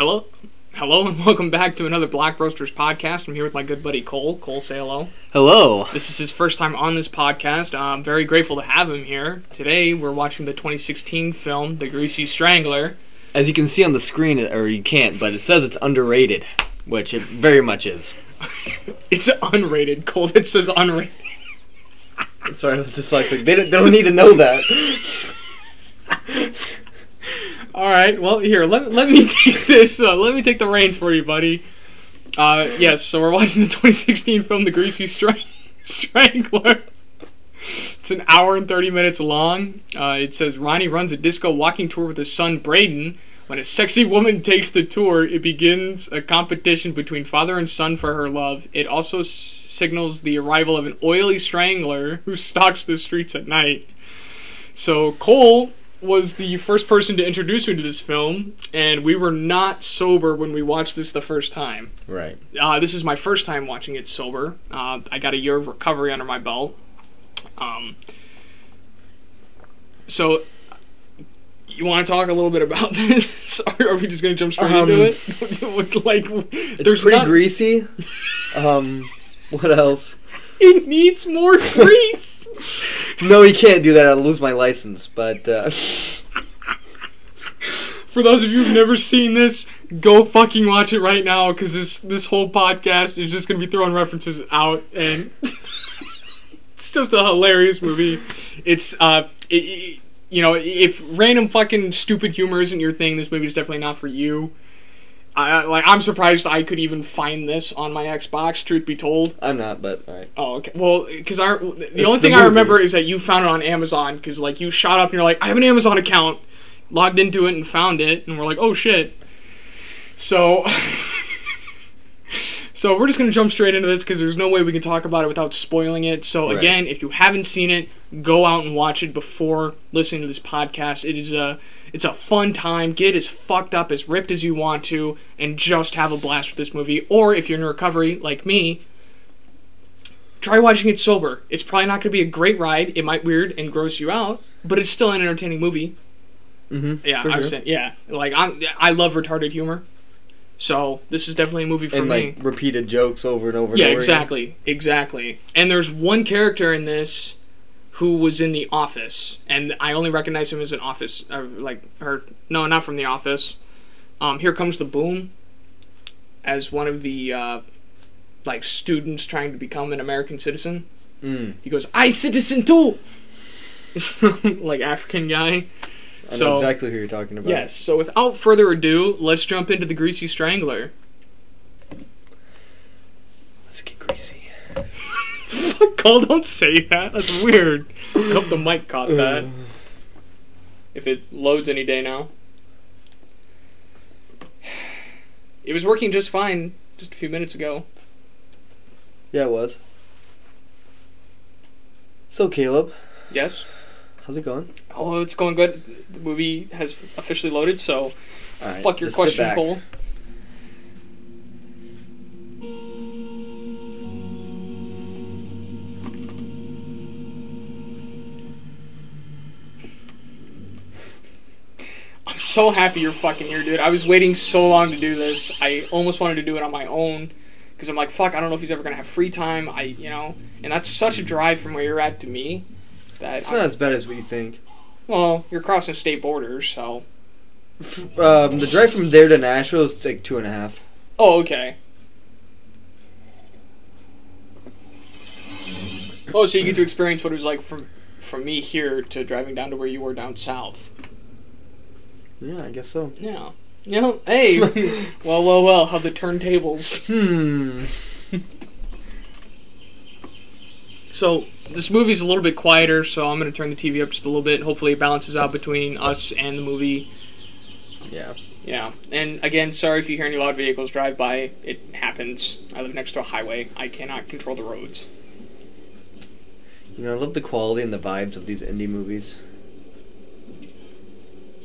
Hello, hello, and welcome back to another Black Roasters podcast. I'm here with my good buddy Cole. Cole, say hello. Hello. This is his first time on this podcast. I'm very grateful to have him here. Today, we're watching the 2016 film The Greasy Strangler. As you can see on the screen, or you can't, but it says it's underrated, which it very much is. It's unrated. Cole, it says unrated. Sorry, I was dyslexic. They don't, they don't need to know that. All right. Well, here let, let me take this. Uh, let me take the reins for you, buddy. Uh, yes. So we're watching the 2016 film The Greasy Strang- Strangler. It's an hour and 30 minutes long. Uh, it says Ronnie runs a disco walking tour with his son Braden. When a sexy woman takes the tour, it begins a competition between father and son for her love. It also s- signals the arrival of an oily strangler who stalks the streets at night. So Cole was the first person to introduce me to this film, and we were not sober when we watched this the first time. Right. Uh, this is my first time watching it sober. Uh, I got a year of recovery under my belt. Um, so, you want to talk a little bit about this? or are we just going to jump straight Um, into it? Like, It's there's pretty not, greasy. Um, what else? It needs more grease. No, you can't do that. I'll lose my license. But uh, For those of you who've never seen this, go fucking watch it right now because this this whole podcast is just gonna be throwing references out, and it's just a hilarious movie. It's uh, it, it- you know, if random fucking stupid humor isn't your thing, this movie is definitely not for you. I like I'm surprised I could even find this on my Xbox. Truth be told. I'm not. But right. Oh, okay. Well, because our the It's only the thing I remember is that you found it on Amazon because like you shot up and you're like, I have an Amazon account, logged into it and found it, and we're like, oh shit. So, so we're just gonna jump straight into this because there's no way we can talk about it without spoiling it. So Right. again, if you haven't seen it, go out and watch it before listening to this podcast. It is a it's a fun time. Get as fucked up, as ripped as you want to, and just have a blast with this movie. Or if you're in recovery like me, try watching it sober. It's probably not going to be a great ride. It might weird and gross you out, but it's still an entertaining movie. Mm-hmm. Yeah, I sure. saying, yeah. Like I'm, I love retarded humor, so this is definitely a movie for And me. like repeated jokes over and over. yeah, and over again. exactly, exactly. And there's one character in this who was in The Office, and I only recognize him as an Office, or like, or no, not from The Office. Um, Here comes the boom, as one of the uh, like students trying to become an American citizen. Mm, He goes, "I citizen too." like African guy. I So- know exactly who you're talking about. Yes. So without further ado, let's jump into the Greasy Strangler. Let's get greasy. Fuck, Cole, don't say that. That's weird. I hope the mic caught uh. that. If it loads any day now. It was working just fine just a few minutes ago. Yeah, it was. So Caleb, Yes. How's it going? Oh, it's going good. The movie has officially loaded, so right, fuck your question. Cole. I'm so happy you're fucking here, dude. I was waiting so long to do this. I almost wanted to do it on my own because I'm like, fuck, I don't know if he's ever gonna have free time. I, you know, and that's such a drive from where you're at to me. That It's not as bad as what you think. well, you're crossing state borders, so. Um, the drive from there to Nashville is like two and a half. Oh, okay. Oh, so you get to experience what it was like from from me here to driving down to where you were down south. Yeah, I guess so. Yeah. You know, hey, well, well, well, how the turntables. Hmm. So this movie's a little bit quieter, so I'm gonna turn the TV up just a little bit. Hopefully, it balances out between us and the movie. Yeah. Yeah, and again, sorry if you hear any loud vehicles drive by. It happens. I live next to a highway. I cannot control the roads. You know, I love the quality and the vibes of these indie movies.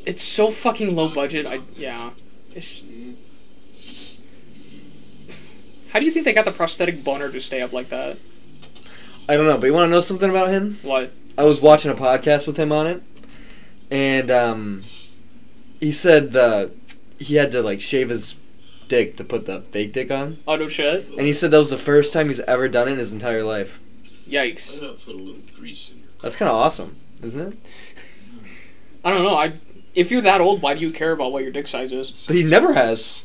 It's so fucking low budget. I yeah. It's... How do you think they got the prosthetic boner to stay up like that? I don't know, but you want to know something about him? What? I was watching a podcast with him on it, and um, he said the he had to like shave his dick to put the fake dick on, Oh no shit. and he said that was the first time he's ever done it in his entire life. Yikes. Why not put a little grease in your That's kind of awesome, isn't it? I don't know. I if you're that old, why do you care about what your dick size is? But he never has.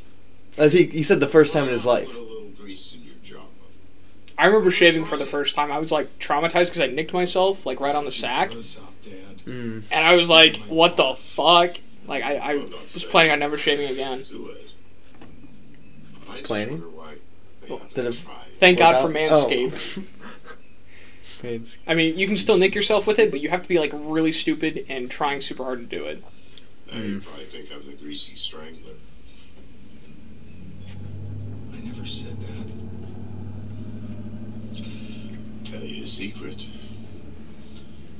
As he, he said the first time in his life. Put a little grease in your jaw. I remember shaving for the first time. I was like traumatized because I nicked myself like right on the sack, Mm. and I was like, "What the fuck?" Like I, I was planning on never shaving again. Do it. I just Planning? wonder why they have Did to it- try. Thank God for about- Manscaped. Oh. I mean, you can still nick yourself with it, but you have to be like really stupid and trying super hard to do it. Now you probably think I'm the greasy strangler. I never said that. Tell you a secret.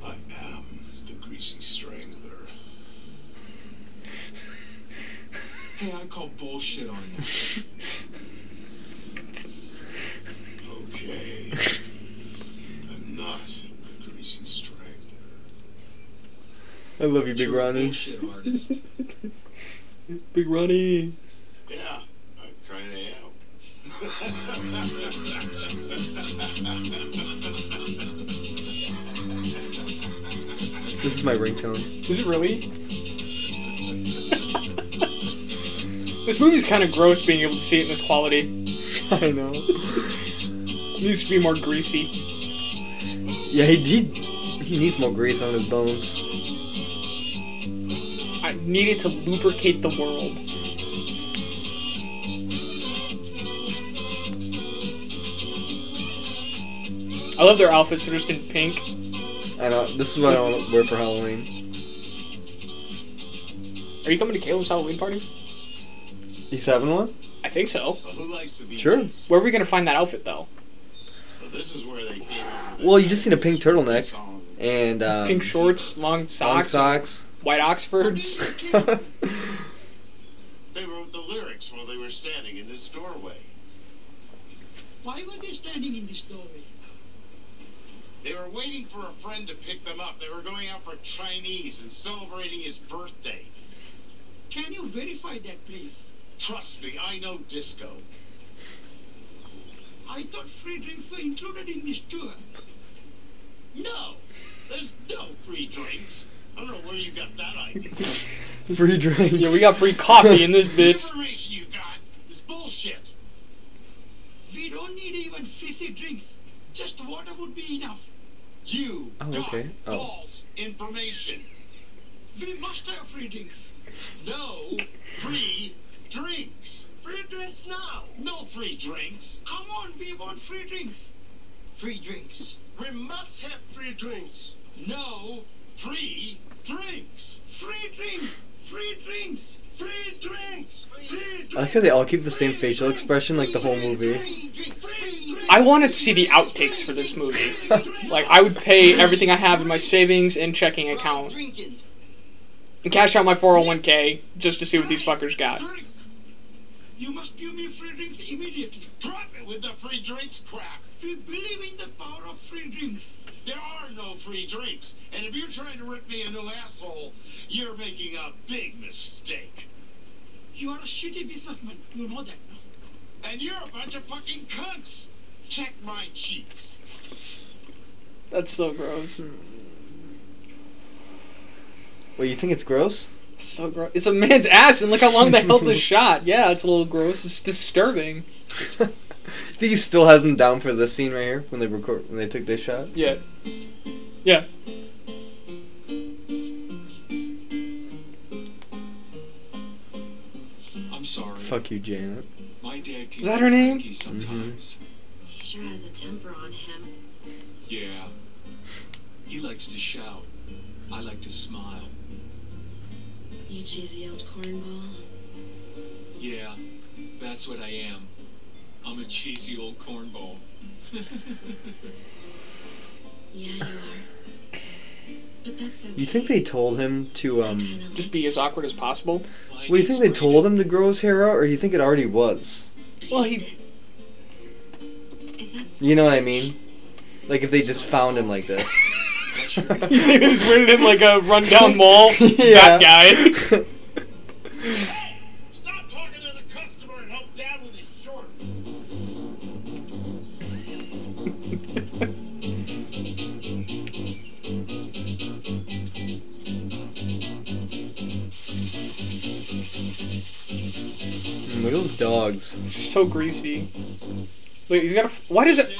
I am the greasy strangler. Hey, I call bullshit on that. Okay. I'm not the greasy strangler. I love you, Big You're Ronnie. bullshit artist. Big Ronnie. Yeah, I kinda This is my ringtone. Is it really? this movie's kind of gross being able to see it in this quality. I know. It needs to be more greasy. Yeah, he, he he needs more grease on his bones. I needed to lubricate the world. I love their outfits. They're just in pink. I know. This is what I want to wear for Halloween. Are you coming to Caleb's Halloween party? He's having one. I think so. am. Who likes the Sure. beaches? Where are we gonna find that outfit though? Well, this is where they came up Well, you just need a pink turtleneck. And um, Pink shorts, long long socks, socks. white Oxfords. They wrote the lyrics while they were standing in this doorway. Why were they standing in this doorway? They were waiting for a friend to pick them up. They were going out for Chinese and celebrating his birthday. Can you verify that, please? Trust me, I know disco. I thought free drinks were included in this tour. No, there's no free drinks. I don't know where you got that idea. Free drinks. yeah, we got free coffee in this the bitch. information you got is bullshit. We don't need even fizzy drinks. Just water would be enough. You Oh, got okay. Oh. false information. We must have free drinks. No free drinks. Free drinks now. No free drinks. Come on, we want free drinks. Free drinks. We must have free drinks. No free drinks. Free drinks. Free drinks. Free drinks. Free drinks. I like how they all keep the same facial expression like the whole movie. I wanted to see the outtakes for this movie. Like, I would pay everything I have in my savings and checking account and cash out my 401k just to see what these fuckers got. You must give me free drinks immediately. Drop it with the free drinks crap. We believe in the power of free drinks. There are no free drinks. And if you're trying to rip me a new asshole, you're making a big mistake. You are a shitty businessman. You know that, no? And you're a bunch of fucking cunts. Check my cheeks. That's so gross. Well, you think it's gross? So gross. It's a man's ass, and look how long they held the shot. Yeah, it's a little gross. It's disturbing. think he still has him down for this scene right here when they record when they took this shot. Yeah. Yeah. I'm sorry. Fuck you, Janet. My dad can Is that her name? cranky sometimes. Mm-hmm. He sure has a temper on him. Yeah. He likes to shout. I like to smile. You cheesy old cornball. Yeah, that's what I am. I'm a cheesy old cornball. Yeah, you are. But that's okay. You think they told him to um? Just be as awkward as possible. Well, you think they told him to grow his hair out, or do you think it already was? Well, he. Is that You know what I mean? Like if they just found him like this. he was weird in like a rundown mall. Yeah. That guy. Those dogs. So greasy. Look, he's got a. Why does it?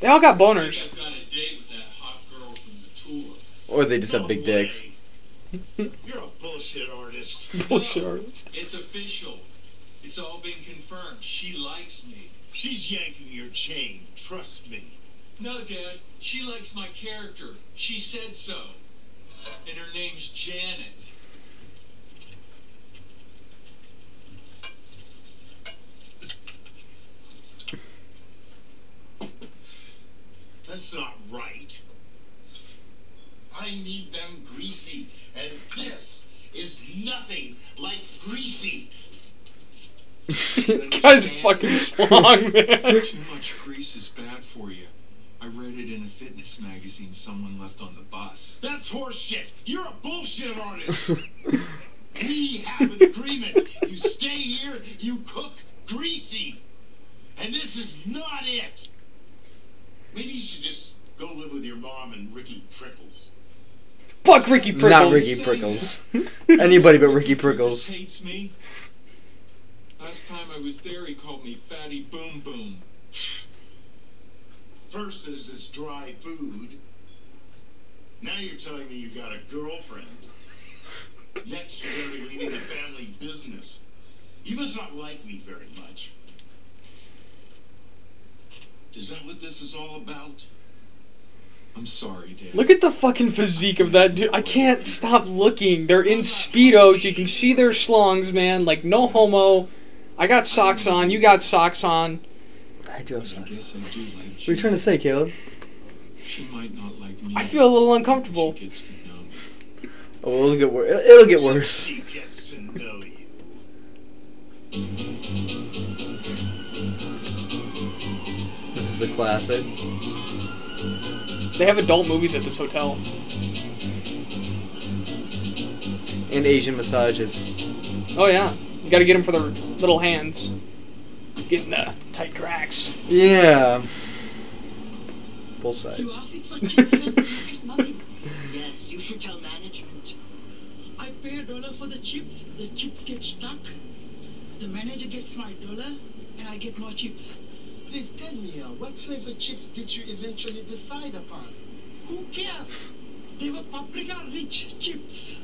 They all got boners. think I've got a date with that hot girl from the tour. Or they just have No big dicks. You're a bullshit artist. Bullshit artist. It's official. It's all been confirmed. She likes me. She's yanking your chain. Trust me. No, Dad. She likes my character. She said so. And her name's Janet. That's not right. I need them greasy, and this is nothing like greasy. Guy's fucking strong, man. Too much grease is bad for you. I read it in a fitness magazine someone left on the bus. That's horseshit. You're a bullshit artist. we have an agreement. You stay here, you cook greasy. And this is not it. Maybe you should just go live with your mom and Ricky Prickles. Fuck Ricky Prickles. Not Ricky Prickles. Anybody but Ricky Prickles Prickles. hates me. Last time I was there, he called me Fatty Boom Boom. Versus is dry food. Now you're telling me you got a girlfriend. Next, you're going to be leaving the family business. You must not like me very much. Is that what this is all about? I'm sorry, Dad. Look at the fucking physique of that dude. I can't stop looking. They're in speedos. You can see their schlongs, man. Like no homo. I got socks on. You got socks on. I do have I socks. guess I do like What are you trying to say, Caleb? She might not like me. I feel a little uncomfortable. She gets to know me. Oh, it'll get worse. It'll get worse. The classic. They have adult movies at this hotel. And Asian massages. Oh yeah, you got to get them for their little hands. Getting the tight cracks. Yeah. Both You sides. asking for chips and you get nothing. Yes, you should tell management. I pay a dollar for the chips, the chips get stuck. The manager gets my dollar, and I get more chips. Please tell me, uh, what flavor chips did you eventually decide upon? Who cares? They were paprika rich chips.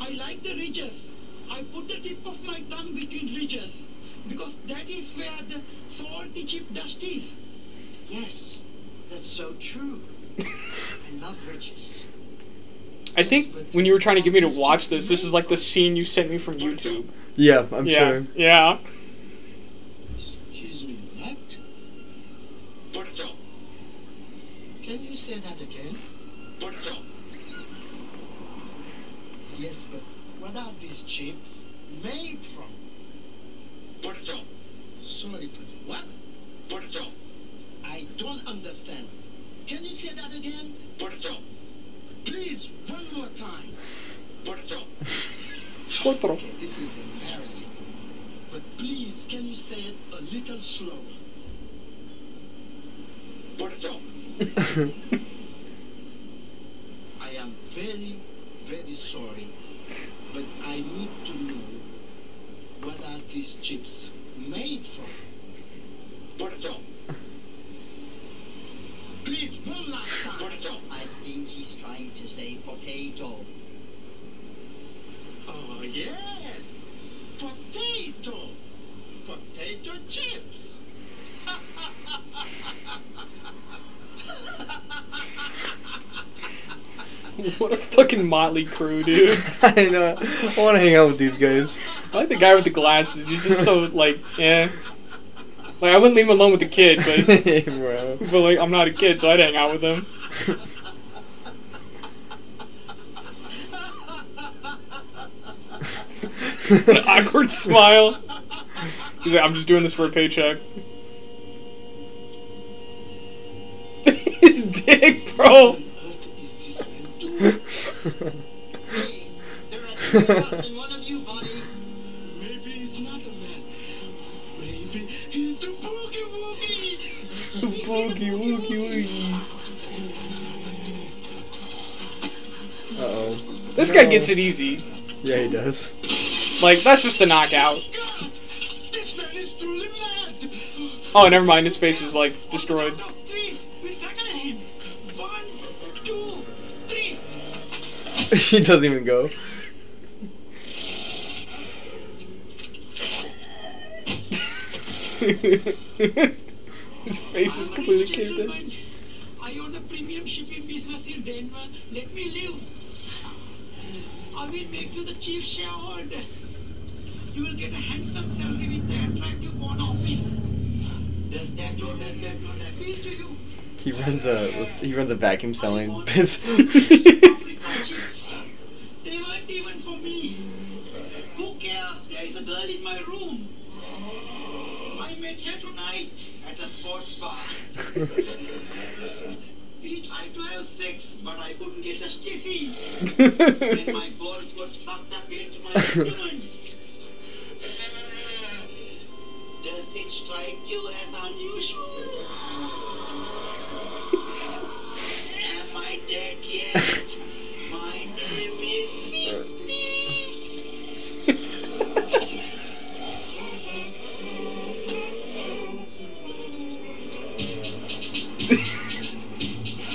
I like the ridges. I put the tip of my tongue between ridges because that is where the salty chip dust is. Yes, that's so true. I love riches. I think when you were trying to get me to watch this, this is like the scene you sent me from YouTube. Yeah, I'm yeah, sure. yeah. Excuse me, what? Potato. Can you say that again? Potato. Yes, but what are these chips made from? Potato. Sorry, but what? Potato. I don't understand. Can you say that again? Potato. Please, one more time. Potato. Otro. Okay, this is embarrassing. But please, can you say it a little slower? I am very, very sorry, but I need to know what are these chips made from? Potato. Please, one last time. Potato. I think he's trying to say potato. Oh, yes. Potato. Potato chips. What a fucking motley crew, dude. I know. I want to hang out with these guys. I like the guy with the glasses. He's just so like, yeah. Like I wouldn't leave him alone with the kid, but Bro. but like I'm not a kid, so I'd hang out with him. An awkward smile. He's like, I'm just doing this for a paycheck. His dick, bro. One of you, buddy. Maybe he's not a man. Maybe he's the boogie woogie. Woogie, woogie, woogie. Uh oh. This guy gets it easy. Yeah, he does. Like that's just a knockout. Oh, never mind. His face was like destroyed. he doesn't even go. His face was completely caved in. I own a premium shipping business in Denver. Let me live. I will make you the chief shareholder. You will get a handsome salary with the attractive bond office. Does that or does that not appeal to you? He runs a he runs a vacuum selling business. They weren't even for me. Who cares? There is a girl in my room. I met her tonight at a sports bar. we tried to have sex, but I couldn't get a stiffy. then my balls got sucked up into my abdomen. Does it strike you as unusual? Am I dead yet?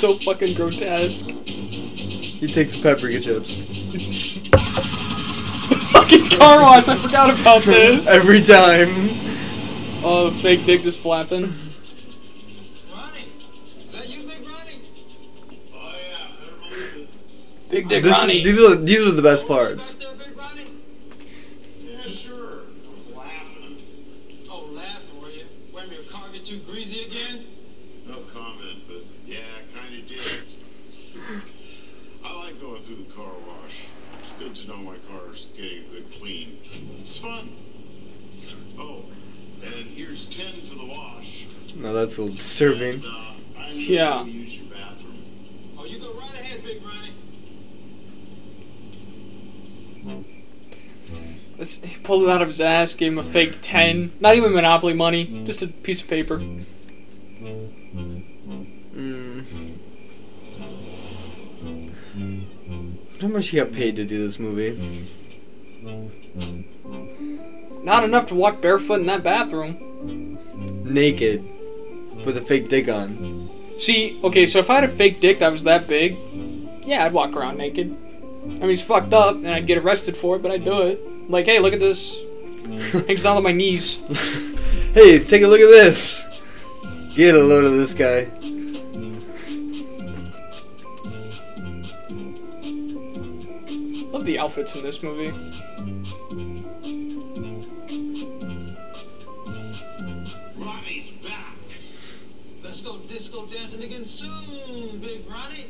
So fucking grotesque. he takes paprika chips Fucking car wash. I forgot about this. every time. Oh, fake dick just flapping. Ronnie, is that you, Big Ronnie? Oh yeah, better believe it. Big dick This- Ronnie. these are these are the best parts. Right there, Big Ronnie? Yeah, sure. I was laughing. Oh, laughing, were you? When your car get too greasy again? No comment, but yeah, kind of did. I like going through the car wash. It's good to know my car's getting a good clean. It's fun. Oh, and here's ten for the wash. No, that's a little disturbing. And, uh, Yeah. you use your bathroom. Oh, you go right ahead, Big Ronnie. Let's- He pulled it out of his ass, gave him a fake 10. Not even Monopoly money, just a piece of paper. Mm. How much he got paid to do this movie? Not enough to walk barefoot in that bathroom. Naked, with a fake dick on. See, okay, so if I had a fake dick that was that big, yeah, I'd walk around naked. I mean, he's fucked up, and I'd get arrested for it, but I'd do it. Like, hey, look at this. Hangs down to my knees. hey, take a look at this. Get a load of this guy. Love the outfits in this movie. Again soon, Big Ronnie.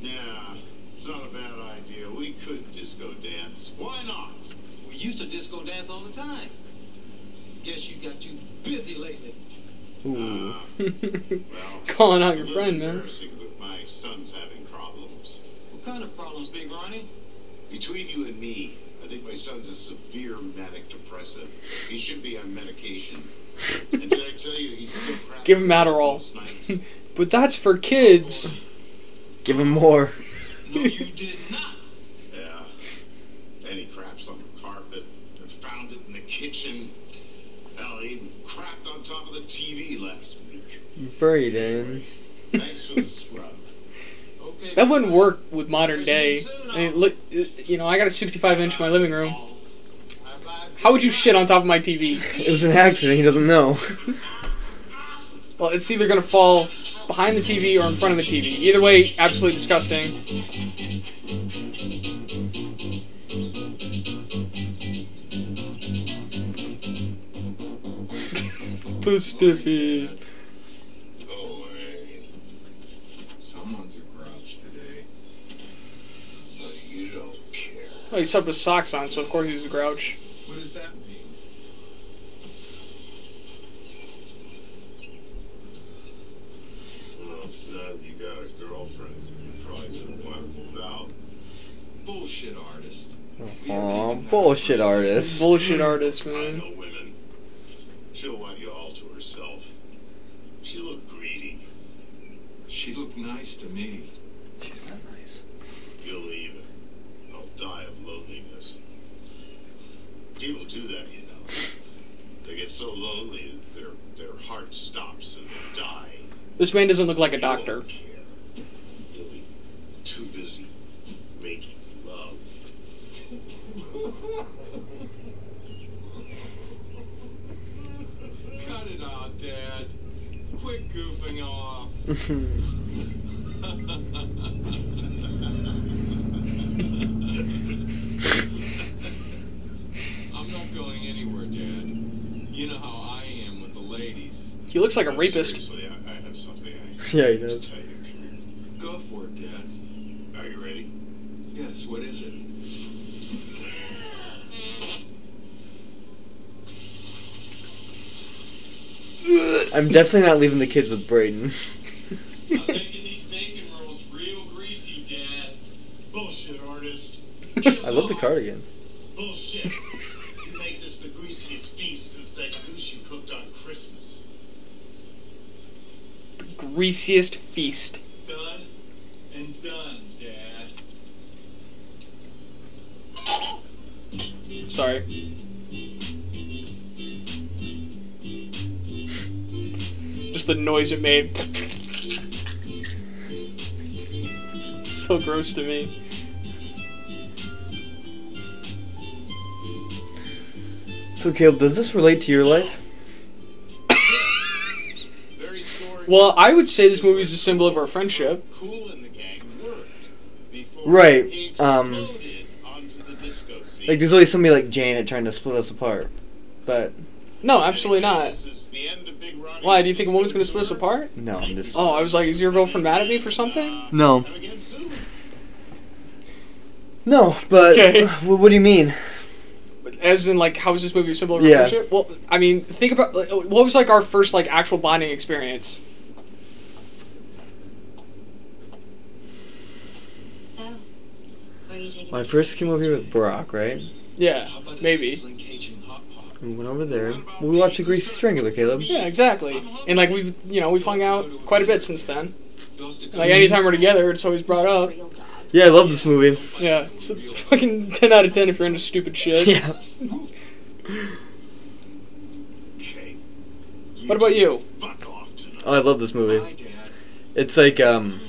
Yeah, it's not a bad idea. We could disco dance. Why not? We used to disco dance all the time. Guess you got too busy lately. Ooh. Uh, well, Calling out your friend, man. embarrassing, but my son's having problems. What kind of problems, Big Ronnie? Between you and me, I think my son's a severe manic depressive. He should be on medication. and did I tell you he's still craps Give him out Adderall. But that's for kids. Give him more. No, you did not. Yeah. And he craps on the carpet. I found it in the kitchen. Hell, he even crapped on top of the TV last week. Buried in. Thanks for the scrub. Okay. That wouldn't work with modern day. I mean, look, you know, I got a 65 inch in my living room. How would you shit on top of my TV? It was an accident. He doesn't know. Well, it's either gonna fall behind the TV or in front of the TV. Either way, absolutely disgusting. the stiffy. Go away. Someone's a grouch today. No, you don't care. Well, he slept with socks on, so of course he's a grouch. What does that mean? Well, now that you got a girlfriend, you probably didn't want to move out. Bullshit artist. Aw, bullshit artist. Bullshit artist, I man. know women. She'll want you all to herself. She looked greedy. She looked nice to me. She's not nice. You'll leave and I'll die of loneliness. People do that, you know. They get so lonely that their their heart stops and they die. This man doesn't look like a doctor. care. You'll be too busy making love. Cut it out, Dad. Quit goofing off. I'm not going anywhere, Dad. You know how I am with the ladies. He looks like a rapist. I, I have something I Yeah, he have to does. tell you. Go for it, Dad. Are you ready? Yes, what is it? I'm definitely not leaving the kids with Braden. I'm making these bacon rolls real greasy, Dad. Bullshit, artist. I love the cardigan. Bullshit. Greasiest feast. Done and done, Dad. Sorry. Just the noise it made. so gross to me. So, Caleb, does this relate to your life? Well, I would say this movie is a symbol of our friendship. Kool and the Gang worked Right, um, exploded onto the disco scene. Like, there's always somebody like Janet trying to split us apart. But, No, absolutely Anyway, not. This is the end of Big Ronnie's Why? Do you think a disco woman's gonna split us apart? no, I'm just. Oh, I was like, is your girlfriend mad at me for something? Uh, No. come again soon. No, but. Okay. what do you mean? As in, like, how is this movie a symbol of our Yeah. friendship? Well, I mean, think about like, what was like our first like actual bonding experience. So, where taking When I first for came over here with Brock, right? Yeah, How about a maybe. sizzling Cajun hot pot? We went over there. We watched The Greasy Strangler, Caleb. Yeah, exactly. And like we've you know we've hung out quite a bit since then. You'll have to go Like anytime we're together, it's always brought up. Yeah, I love this movie. Yeah, it's a fucking ten out of ten if you're into stupid shit. Yeah. What about you? Fuck off tonight. Oh, I love this movie. It's like, um.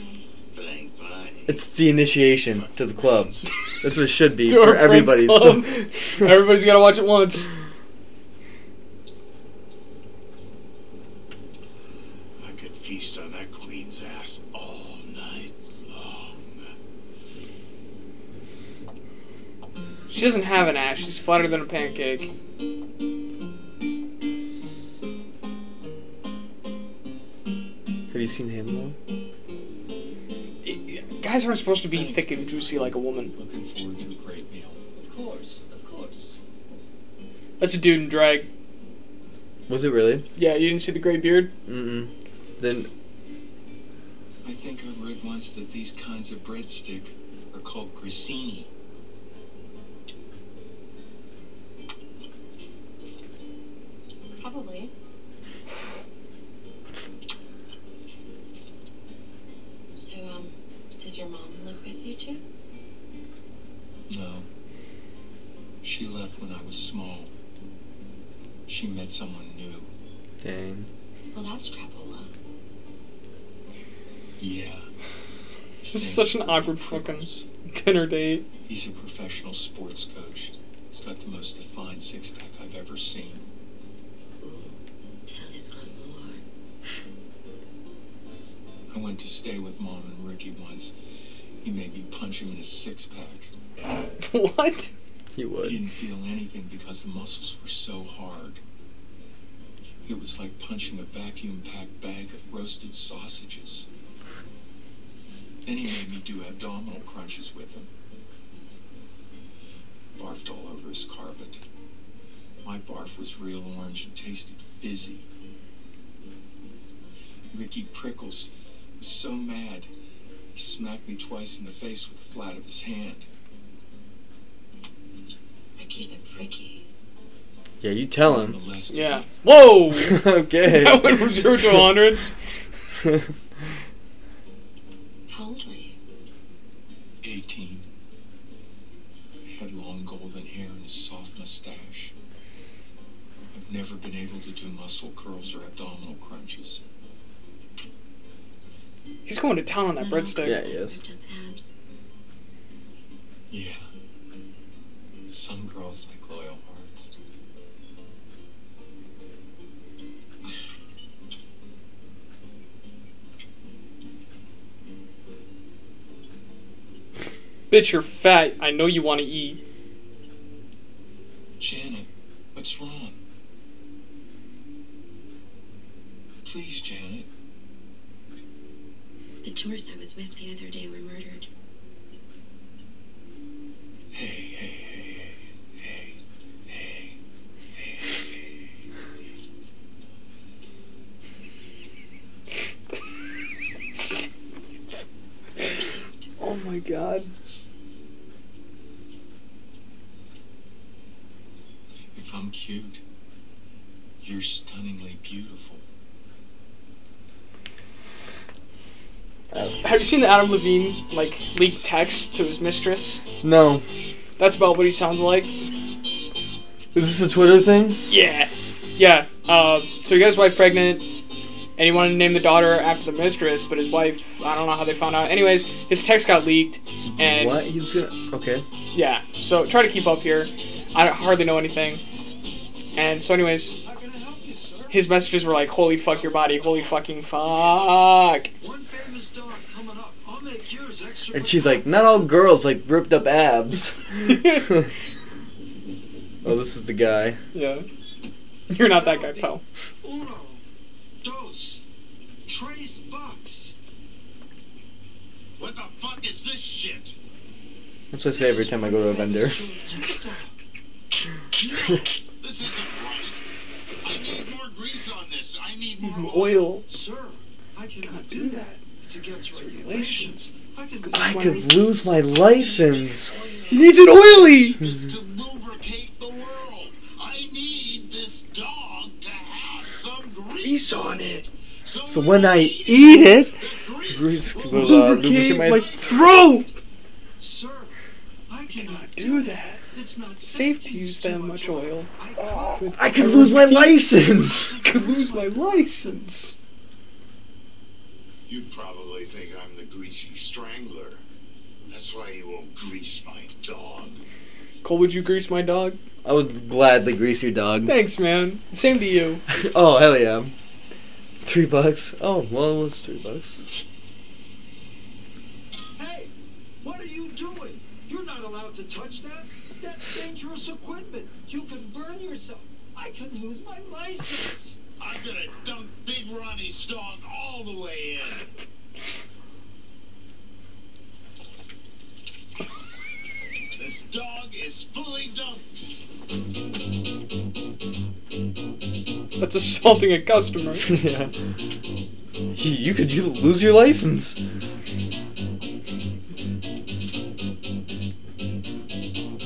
Bang, bang. It's the initiation to the club. That's what it should be To for friends everybody. Everybody's gotta watch it once. I could feast on that queen's ass all night long. She doesn't have an ass. She's flatter than a pancake. Have you seen him though? Guys aren't supposed to be thick and juicy like a woman. Looking forward to a great meal. Of course, of course. That's a dude in drag. Was it really? Yeah, you didn't see the gray beard? Mm-mm. Then I think I read once that these kinds of breadstick are called grissini. Probably. So, um, does your mom live with you too? No. She left when I was small. She met someone new. dang. Well, that's crapola. Yeah. His This is such an awkward fucking- Dinner date. He's a professional sports coach. He's got the most defined six pack I've ever seen. Went to stay with Mom and Ricky once. He made me punch him in his six pack. what? He He would. didn't feel anything because the muscles were so hard. It was like punching a vacuum packed bag of roasted sausages. Then he made me do abdominal crunches with him. Barfed all over his carpet. My barf was real orange and tasted fizzy. Ricky Prickles was so mad, he smacked me twice in the face with the flat of his hand. Ricky the Pricky. Yeah, you tell him. Yeah. me. Whoa! okay. that went from zero to a hundred. How old were you? 18. I had long golden hair and a soft mustache. I've never been able to do muscle curls or abdominal crunches. He's going to town on that Not all breadstick. Yeah, he is. ripped up abs. Yeah. Some girls like loyal hearts. Bitch, you're fat. I know you want to eat. Janet, what's wrong? Please, Janet. The tourists I was with the other day were murdered. Hey, hey, hey, hey, hey, hey, hey, hey. Oh my god. If I'm cute, you're stunningly beautiful. Have you seen the Adam Levine like leaked text to his mistress? No. That's about what he sounds like. Is this a Twitter thing? Yeah, yeah. Uh, so he got his wife pregnant, and he wanted to name the daughter after the mistress, but his wife, I don't know how they found out. Anyways, his text got leaked, and What? He's gonna. Okay. yeah. So try to keep up here. I hardly know anything. And so, anyways, How can I help you, sir? his messages were like, "Holy fuck your body, holy fucking fuck." One famous coming up. I'll make yours extra. And she's like, not all girls like ripped up abs. oh, this is the guy. yeah. You're not that guy, pal. Uno, dos, tres bucks. What the fuck is this shit? That's what I say every time I go to a vendor. This isn't right. I need more grease on this. I need more Oil. Sir, I cannot do that. Regulations. I can lose I my could license. lose my license. He needs an oily. To lubricate the world. I need this dog to have some grease on it. So when I eat it, grease, will uh, Lubricate my my. throat. Sir, I cannot Do that. It's not Safe to use that much oil. I could. I could lose my license. I could lose my license. You probably think I'm the greasy strangler. That's why you won't grease my dog. Cole, would you grease my dog? I would gladly grease your dog. Thanks, man. Same to you. Oh hell yeah. Three bucks. Oh well, it was three bucks. Hey, what are you doing? You're not allowed to touch that. That's dangerous equipment. You could burn yourself. I could lose my license. I'm gonna dunk Big Ronnie's dog all the way in. This dog is fully dunked. That's assaulting a customer. yeah. You you could you lose your license.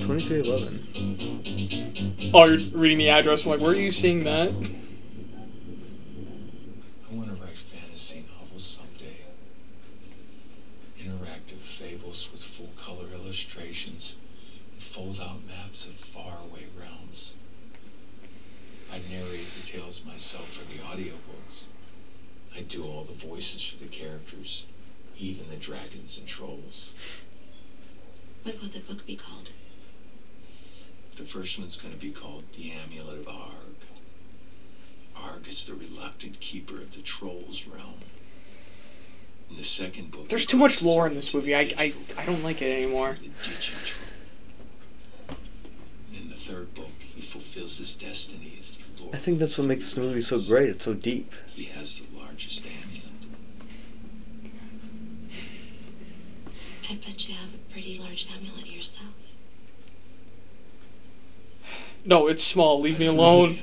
Twenty-three eleven. Oh, you're reading the address. I'm like, where are you seeing that? I want to write fantasy novels someday. Interactive fables with full color illustrations and fold out maps of faraway realms. I narrate the tales myself for the audiobooks. I do all the voices for the characters, even the dragons and trolls. What will the book be called? The first one's going to be called The Amulet of Arg. Arg is the reluctant keeper of the Trolls realm. In the second book, There's too much lore in this movie. I, I, I don't like it anymore. In the third book, he fulfills his destiny as the Lord I think that's what makes this movie so great. It's so deep. He has the largest amulet. I bet you have a pretty large amulet yourself. No, it's small. Leave me alone. know,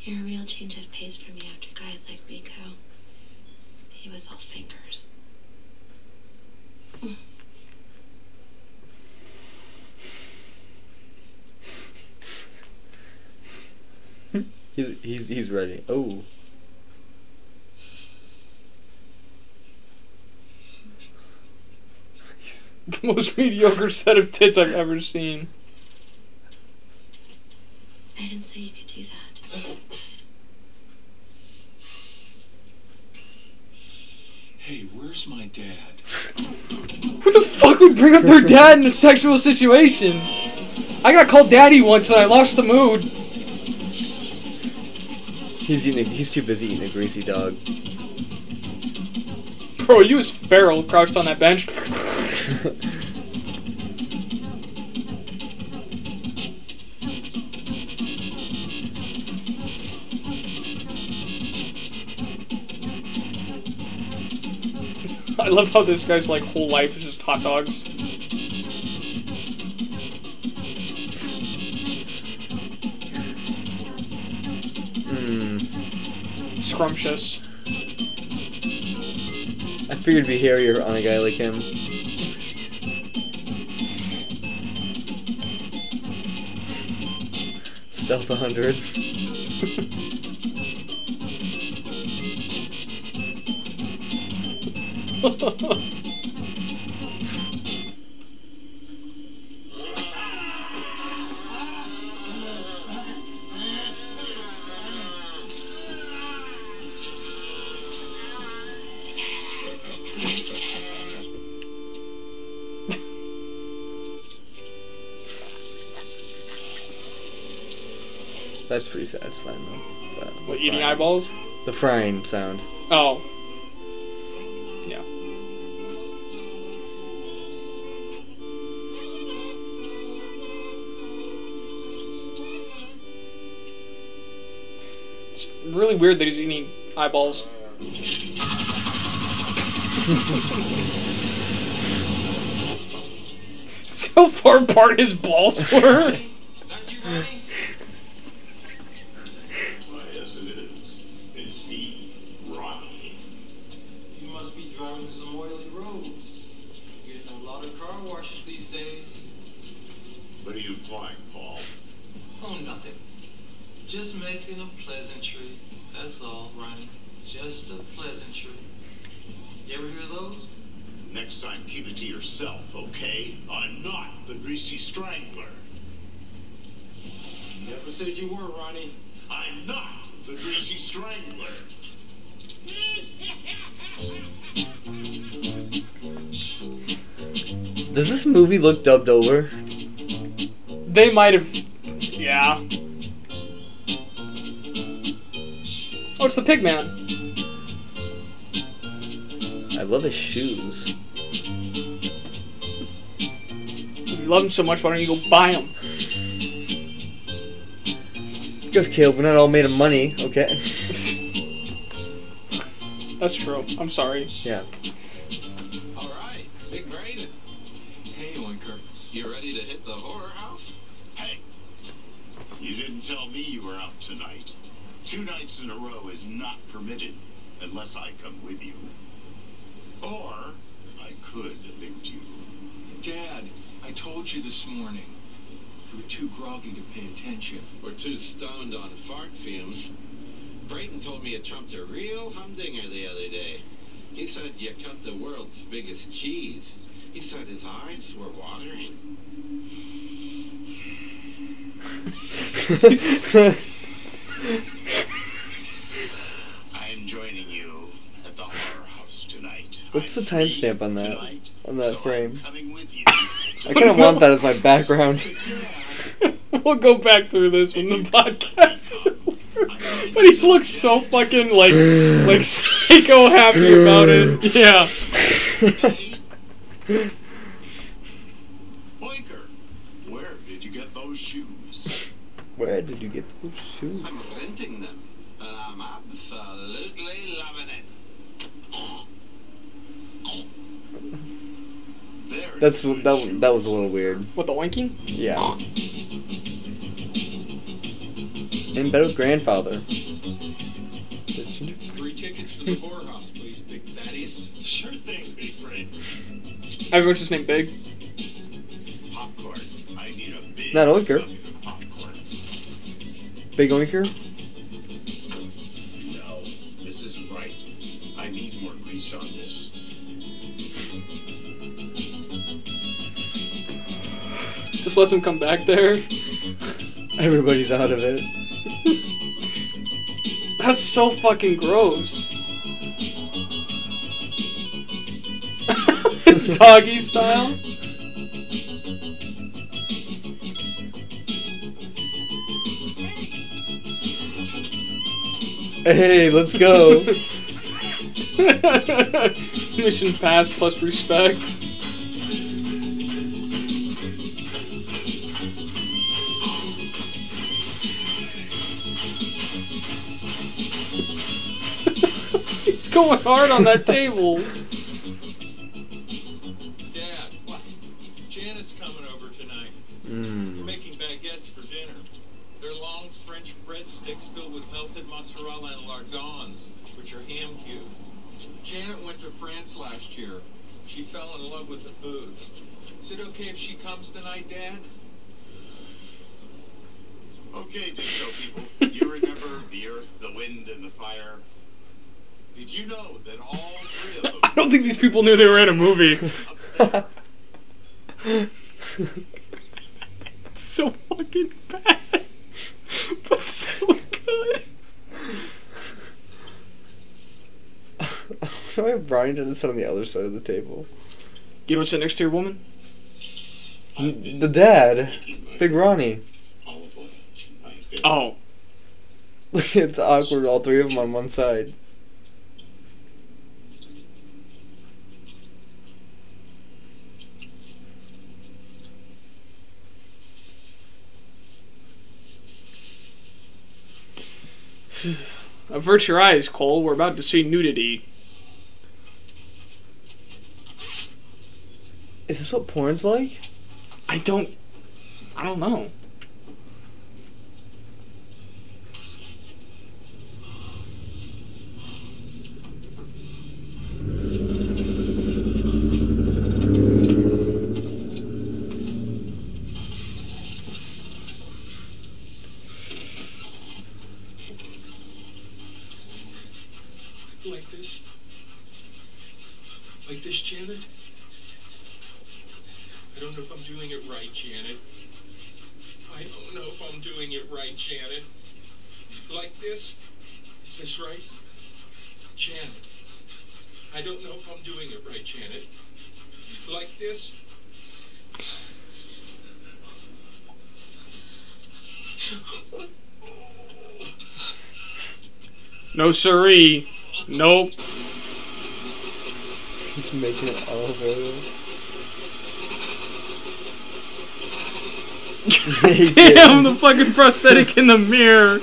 You're a real change of pace for me after guys like Rico. He was all fingers. Hmm. He's he's he's ready. Oh. The most mediocre set of tits I've ever seen. I didn't say you could do that. Hey, where's my dad? Who the fuck would bring up their dad in a sexual situation? I got called daddy once and I lost the mood. He's eating. A, he's too busy eating a greasy dog. Bro, you was feral crouched on that bench. Love how this guy's like whole life is just hot dogs. Hmm. Scrumptious. I figured it'd be hairier on a guy like him. Stealth 100. That's pretty satisfying though. What, eating eyeballs? The frying sound. Oh. Really weird that he's eating eyeballs. so far apart his balls were. Does this movie look dubbed over? They might have. Yeah. Oh, it's the pig man. I love his shoes. If you love him so much, why don't you go buy him? Because Caleb, we're not all made of money, okay? That's true. I'm sorry. Yeah. Two nights in a row is not permitted unless I come with you. Or I could evict you. Dad, I told you this morning. You were too groggy to pay attention. We're too stoned on fart fumes. Brayden told me you trumped a real humdinger the other day. He said you cut the world's biggest cheese. He said his eyes were watering. I am joining you at the horror house tonight. What's the timestamp on that? On that frame? I'm coming with you. I kind of want that as my background. we'll go back through this when the podcast is over. But he looks so fucking like like psycho happy about it. Yeah. Boinker, where did you get those shoes? Where did you get those shoes? I'm renting them, and I'm absolutely loving it. Very That's that. That was a little weird. What the winking? Yeah. In bed with grandfather. Three tickets for the horror house, please, Big Thaddeus. Sure thing, Big Brain. Everyone's just named Big. Popcorn. I need a big Not Oinker. popcorn. Big oinker. Just lets him come back there. Everybody's out of it. That's so fucking gross. Doggy style. Hey, let's go. Mission pass plus respect. Going hard on that table. Dad, what? Janet's coming over tonight. We're Mm. making baguettes for dinner. They're long French breadsticks filled with melted mozzarella and lardons, which are ham cubes. Janet went to France last year. She fell in love with the food. Is it okay if she comes tonight, Dad? Okay, disco people. You remember the earth, the wind, and the fire? Did you know that all three of them I don't think these people knew they were in a movie. It's so fucking bad, but so good. Why have Brian done this on the other side of the table? You don't sit next to your woman? N- The dad, Big Ronnie. olive oil. I've been Oh, it's awkward. All three of them on one side. Avert your eyes, Cole. We're about to see nudity. Is this what porn's like? I don't. I don't know. Like this? Like this, Janet? I don't know if I'm doing it right, Janet. I don't know if I'm doing it right, Janet. Like this? Is this right? Janet. I don't know if I'm doing it right, Janet. Like this? No siree. Nope. He's making it olive oil. Damn, the fucking prosthetic in the mirror.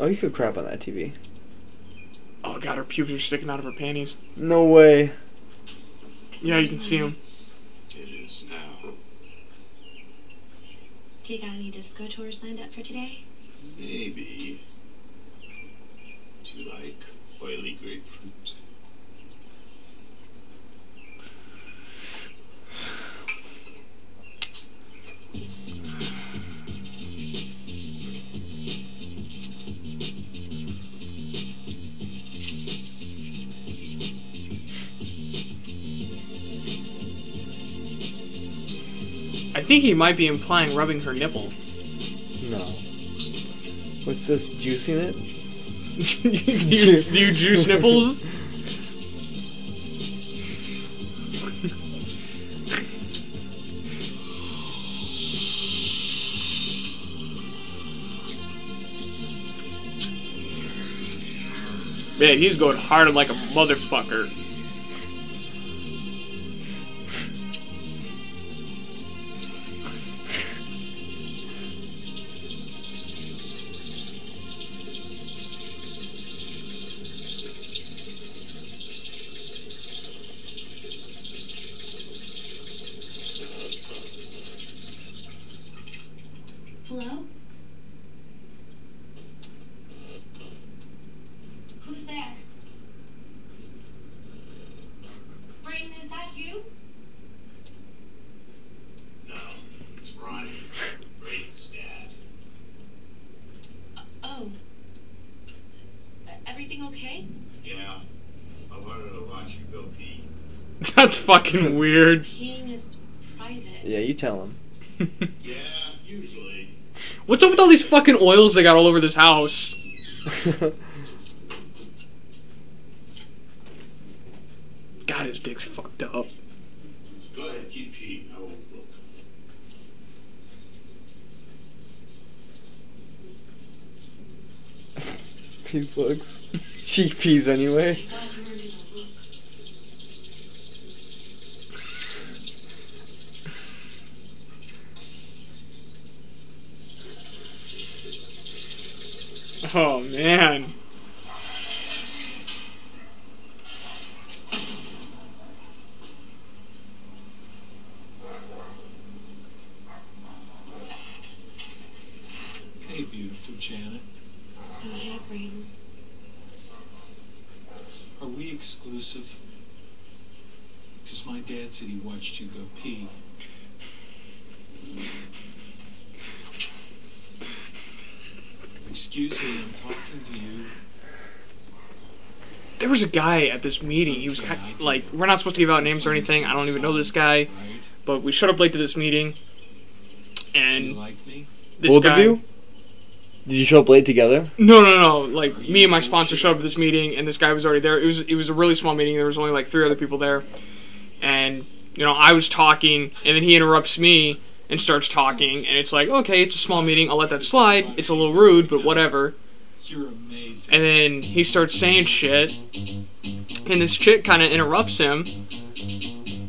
Oh, you could crap on that TV. Oh god, her pubes are sticking out of her panties. No way. Yeah, you can see them. It is now. Do you got any disco tours lined up for today? Maybe. Do you like oily grapefruit? Think he might be implying rubbing her nipple. No. What's this? Juicing it? do, you, do you juice nipples? Man, he's going hard like a motherfucker. Fucking weird. Peeing is private. Yeah, you tell him. Yeah, usually. What's up with all these fucking oils they got all over this house? God, his dick's fucked up. Go ahead, keep peeing. I won't look. he looks. She pees anyway. thought you were gonna look. Oh man. Hey, beautiful Janet. Oh, hey, Brayden. Are we exclusive? Because my dad said he watched you go pee. Excuse me, I'm talking to you. There was a guy at this meeting. He was kind of, like, we're not supposed to give out names or anything. I don't even know this guy, but we showed up late to this meeting, and like me? this Both guy. of you? Did you show up late together? No, no, no. Like me and my sponsor showed up to this meeting, and this guy was already there. It was it was a really small meeting. There was only like three other people there, and you know I was talking, and then he interrupts me and starts talking, and it's like okay, it's a small meeting. I'll let that slide. It's a little rude, but whatever. You're amazing. And then he starts saying shit, and this chick kind of interrupts him,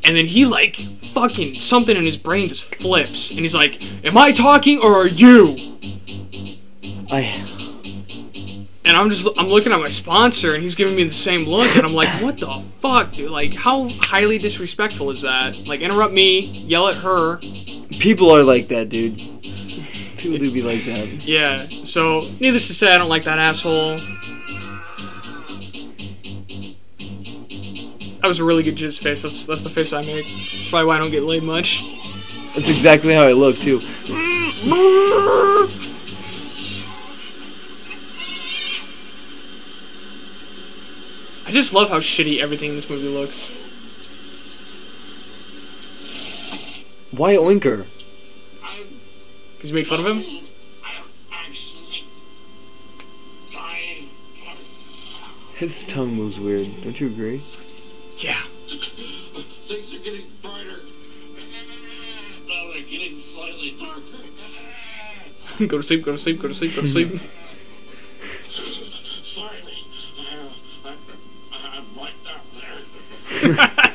and then he like fucking something in his brain just flips, and he's like, "Am I talking or are you?" I. And I'm just I'm looking at my sponsor and he's giving me the same look and I'm like, what the fuck, dude? Like how highly disrespectful is that? Like interrupt me, yell at her. People are like that, dude. People do be like that. Yeah. So needless to say, I don't like that asshole. That was a really good jizz face. That's that's the face I make. That's probably why I don't get laid much. That's exactly how I look too. I just love how shitty everything in this movie looks. Why Oinker? I'm Cause you made fun of him. I'm actually dying. His tongue moves weird. Don't you agree? Yeah. Things are getting brighter. Now they're getting slightly darker. go to sleep. Go to sleep. Go to sleep. Go to sleep. Sorry, uh, I, I, I'm blacked out there.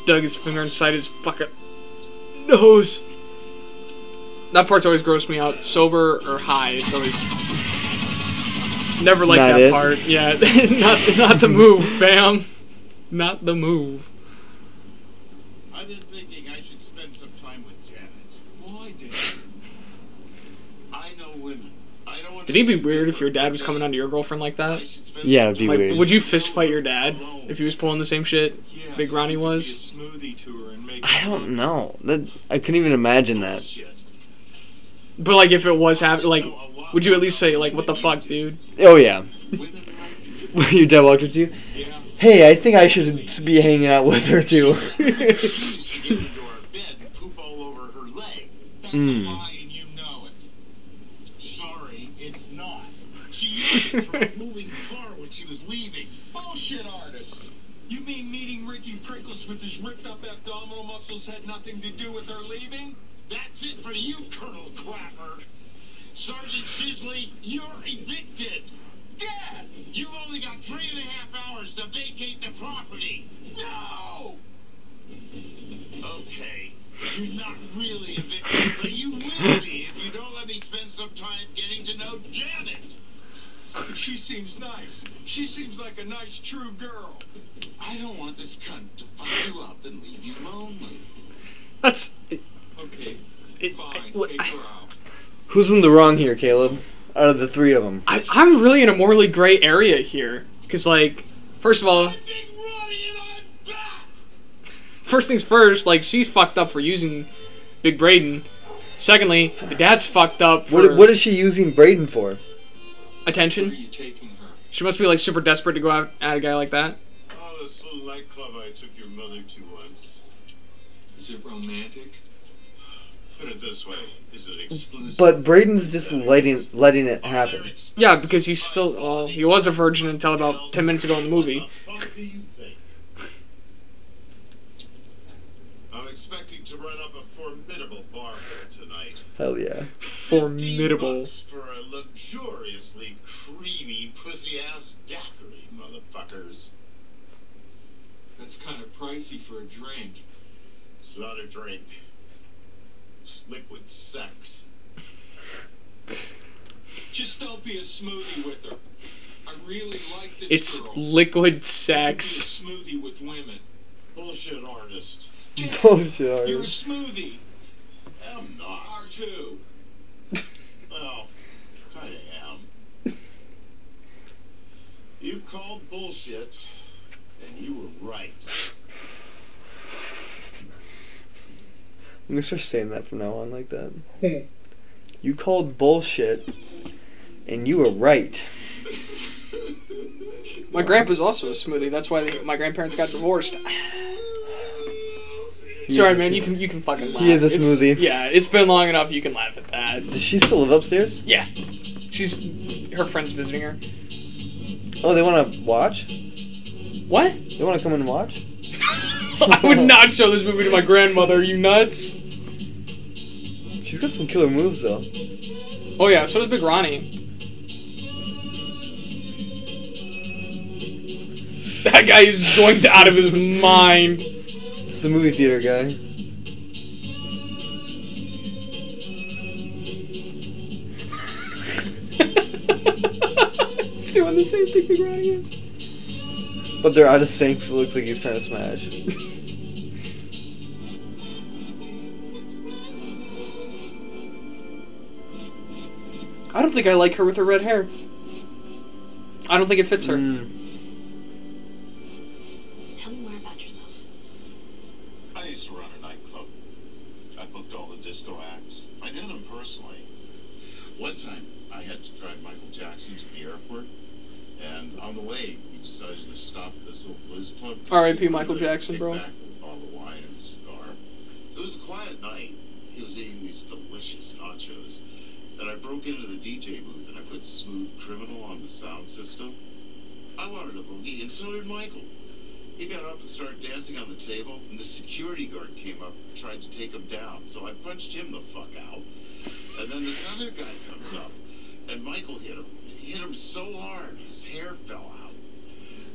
Just dug his finger inside his fucking nose. That part's always grossed me out. Sober or high, it's always never like that it? part. Yeah, not not the move, fam. Not the move. I've been thinking I should spend some time with Janet. Why, Dad? I know women. I don't Did it be weird if your dad was coming onto your girlfriend like that? Yeah, it'd be Like, weird. would you fist fight your dad if he was pulling the same shit Big Ronnie was? you could be a smoothie to her and make I don't know. That I couldn't even imagine that. But like, if it was happening, like, would you at least say like, "What the fuck, dude"? Oh yeah. Women like Your dad walked up to you. Hey, I think I should be hanging out with her too. she used to get into our bed and poop all over her leg. That's Hmm. a lie and you know it. Sorry, it's not. Drive a moving car when she was leaving. Bullshit artist. You mean meeting Ricky Prickles with his ripped up abdominal muscles had nothing to do with her leaving? That's it for you, Colonel Crapper. Sergeant Shisley, you're evicted. Dad! You've only got three and a half hours to vacate the property. No! Okay. You're not really a victim, but you will be if you don't let me spend some time getting to know Janet. She seems nice. She seems like a nice, true girl. I don't want this cunt to fuck you up and leave you lonely. That's. Okay, It, fine. I, Take her out. Who's in the wrong here, Caleb? Out of the three of them. I, I'm really in a morally gray area here. Because, like, first of all, I'm Big Ronnie and I'm back! first things first, like, she's fucked up for using Big Brayden. Secondly, the dad's fucked up for What, what is she using Brayden for? Where attention. are you taking her? She must be, like, super desperate to go out at a guy like that. Oh, this little nightclub I took your mother to once. Is it romantic? Put it this way, is it exclusive? But Brayden's just letting letting it happen. Yeah, because he's still. Well, he was a virgin until about 10 minutes ago in the movie. What the fuck do you think? I'm expecting to run up a formidable bar bill tonight. Hell yeah. Formidable. for a luxuriously creamy pussy-ass daiquiri, motherfuckers. That's kind of pricey for a drink. It's not a drink. It's liquid sex. Just don't be a smoothie with her. I really like this It's girl. liquid I be a sex. smoothie with women. Bullshit artist. Bullshit. artist. You're a smoothie. I'm not. R2. Well, kinda am. You called bullshit, and you were right. I'm gonna start saying that from now on like that. Hmm. You called bullshit, and you were right. My grandpa's also a smoothie. That's why they, my grandparents got divorced. He Sorry, man. You can you can fucking laugh. He is a It's- smoothie. Yeah, it's been long enough. You can laugh at that. Does she still live upstairs? Yeah, she's her friends visiting her. Oh, they want to watch? What? They want to come in and watch? I would not show this movie to my grandmother. Are you nuts? She's got some killer moves though. Oh yeah, so does Big Ronnie. That guy is zoinked out of his mind. It's the movie theater guy. He's doing the same thing Big Ronnie is. But they're out of sync, so it looks like he's trying to smash. I don't think I like her with her red hair. I don't think it fits her. Mm. R.I.P. Michael Jackson, bro. kickback with a bottle of wine and cigar. It was a quiet night. He was eating these delicious nachos, and I broke into the DJ booth and I put "Smooth Criminal" on the sound system. I wanted a boogie, and so did Michael. He got up and started dancing on the table, and the security guard came up and tried to take him down. So I punched him the fuck out. And then this other guy comes up, and Michael hit him. He hit him so hard, his hair fell.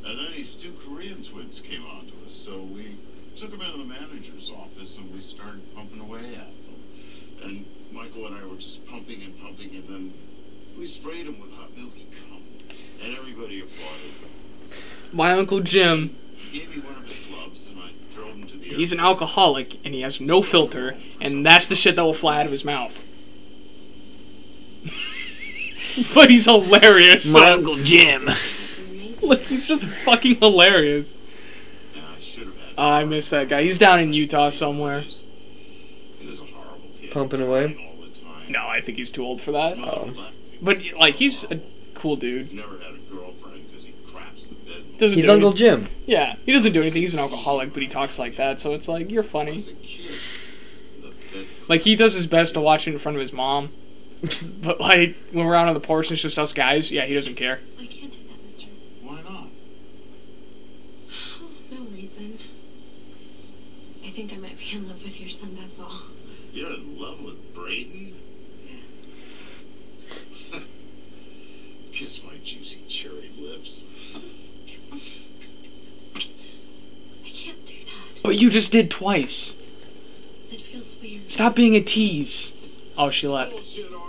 And then these two Korean twins came on to us, so we took them into the manager's office and we started pumping away at them. And Michael and I were just pumping and pumping, and then we sprayed them with hot milky cum. And everybody applauded. My uncle Jim, He gave me one of his gloves, and I drove him to the he's an alcoholic and he has no filter, and that's the shit that will fly out of his mouth. but he's hilarious. My so- Uncle Jim. It's amazing. Look, he's just fucking hilarious. Yeah, I should have had. Oh, I miss that guy. He's down in Utah somewhere. He was a horrible kid. Pumping away? crying All the time. No, I think he's too old for that. Oh. But like, he's a cool dude. He's never had a girlfriend because he craps the bed. Doesn't He's do Uncle Jim. Yeah, he doesn't do anything. He's an alcoholic, but he talks like that, so it's like you're funny. was a kid. The bed Like he does his best to watch it in front of his mom, but like when we're out on the porch and it's just us guys, yeah, he doesn't care. I can't do that, mister. Why not? Oh, no reason. I think I might be in love with your son, that's all. You're in love with Brayden? Kiss my juicy cherry lips. I can't do that. But you just did twice. It feels weird. Stop being a tease. Oh, she left. Bullshit.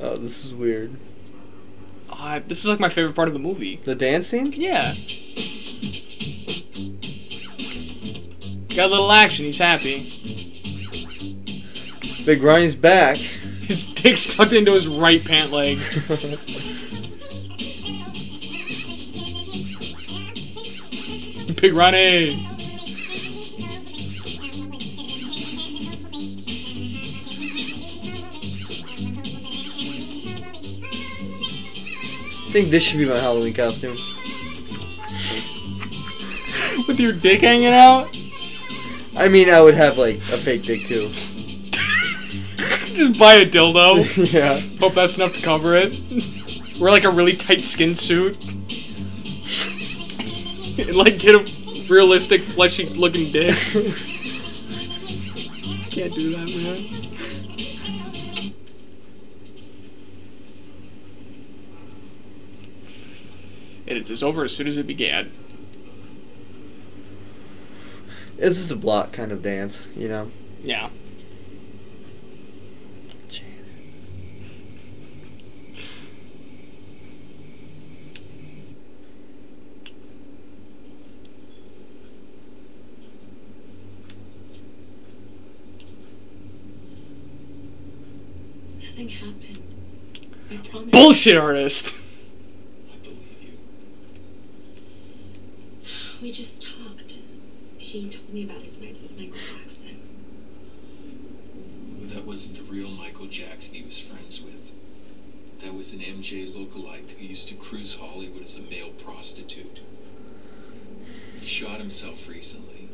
Oh, this is weird. Uh, this is like my favorite part of the movie. The dancing? Yeah. Got a little action. He's happy. Big Ronnie's back. His dick's tucked into his right pant leg. Big Ronnie. I think this should be my Halloween costume. With your dick hanging out. I mean, I would have like a fake dick too. Just buy a dildo. yeah. Hope that's enough to cover it. Wear like a really tight skin suit. and like get a realistic fleshy looking dick. Can't do that, man. And it's as over as soon as it began. This is a block kind of dance, you know. Yeah. Bullshit artist. I believe you. We just talked. He told me about his nights with Michael Jackson. Well, that wasn't the real Michael Jackson he was friends with. That was an MJ lookalike who used to cruise Hollywood as a male prostitute. He shot himself recently.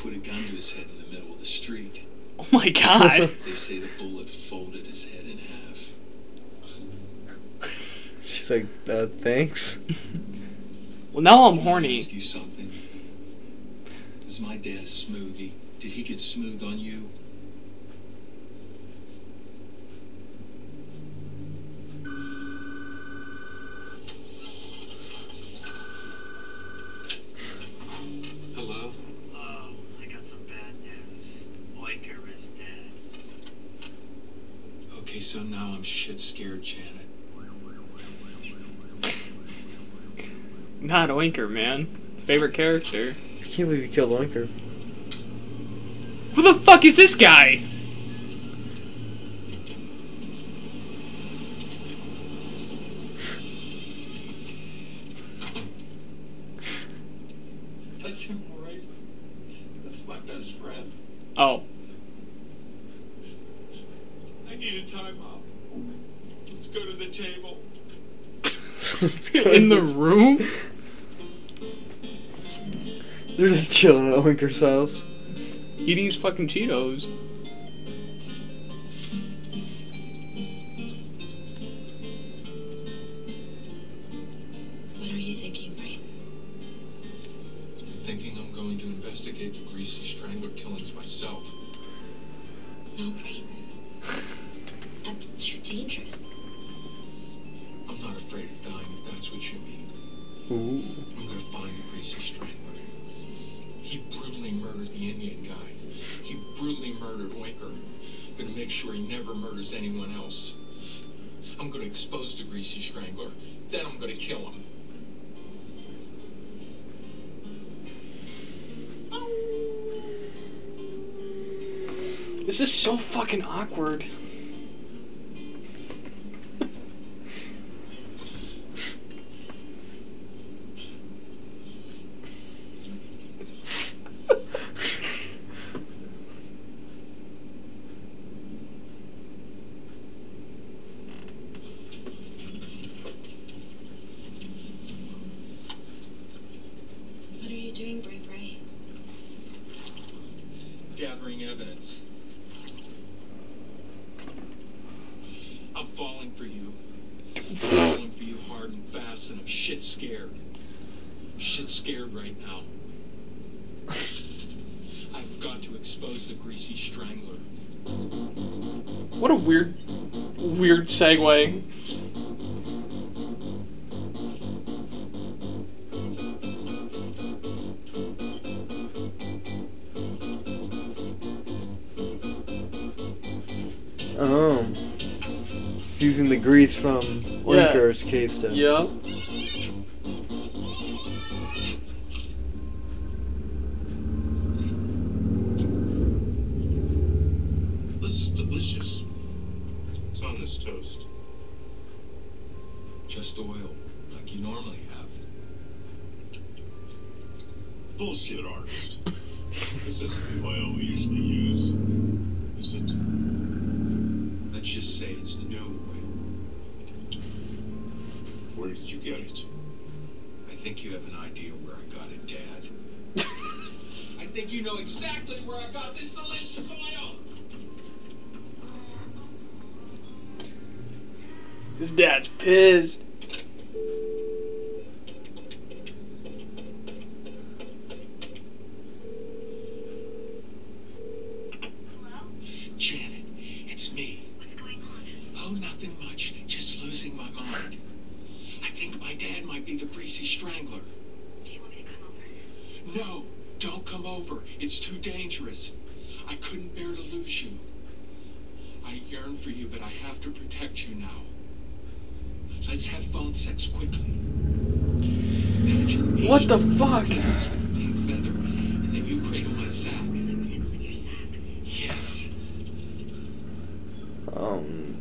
Put a gun to his head in the middle of the street. Oh my god. They say the bullet folded his head in half. She's like, uh, thanks. well, now I'm Can I horny. ask you something? Was my dad a smoothie? Did he get smooth on you? Hello? Oh, I got some bad news. Oinker is dead. Okay, so now I'm shit scared, Janet. Not Oinker, man. Favorite character. I can't believe you killed Oinker. Who the fuck is this guy? That's him, all right? That's my best friend. Oh. I need a timeout. Let's go to the table. In the room? They're just chilling at Oinker's house. Eating his fucking Cheetos. What are you thinking, Brayden? I'm thinking I'm going to investigate the Greasy Strangler killings myself. No, Brayden. That's too dangerous. I'm not afraid of dying if that's what you mean. Ooh. I'm gonna find the Greasy Strangler. Indian guy. He brutally murdered Oinker. I'm gonna make sure he never murders anyone else. I'm gonna expose the Greasy Strangler. Then I'm gonna kill him. This is so fucking awkward. What are you doing, Bray Bray? Gathering evidence. I'm falling for you. I'm falling for you hard and fast, and I'm shit scared. I'm shit scared right now. I've got to expose the greasy strangler. What a weird, weird segue. Oh. It's using the grease from Yeah. Oinker's case to. Yep. This is delicious. It's on this toast. Just oil, like you normally have. Bullshit, artist. this isn't the oil we usually use. Is it? Let's just say it's new oil. Where did you get it? I think you have an idea where I got it, Dad. I think you know exactly where I got this delicious oil. His dad's pissed. Janet, it's me. What's going on? Oh, nothing much. Just losing my mind. I think my dad might be the greasy strangler. Do you want me to come over? No, don't come over. It's too dangerous. I couldn't bear to lose you. I yearn for you, but I have to protect you now. Let's have phone sex quickly. Imagine me What the fuck? kiss with a pink feather, and then you cradle my sack. I'm tickling your sack. Yes. Um.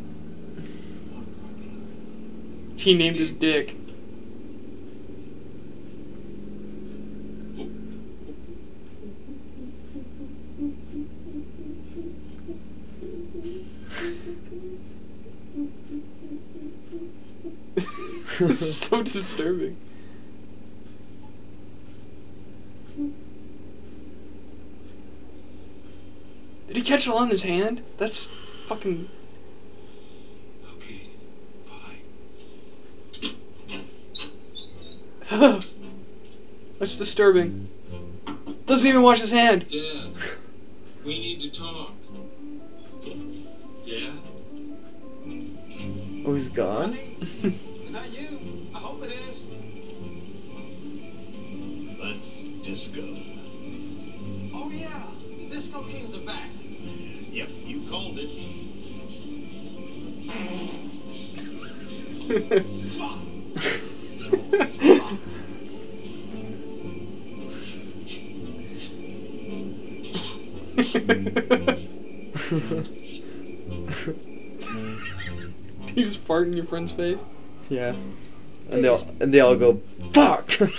Come on, Robbie. He named his dick. is so disturbing. Did he catch it in his hand? That's fucking. Okay. Bye. That's disturbing. Doesn't even wash his hand. Dad, we need to talk. Dad? Oh, he's gone? Is that you? I hope it is. Let's disco. Oh yeah, the Disco Kings are back. Yep, you called it. you just fart in your friend's face? Yeah. And they all and they all go fuck.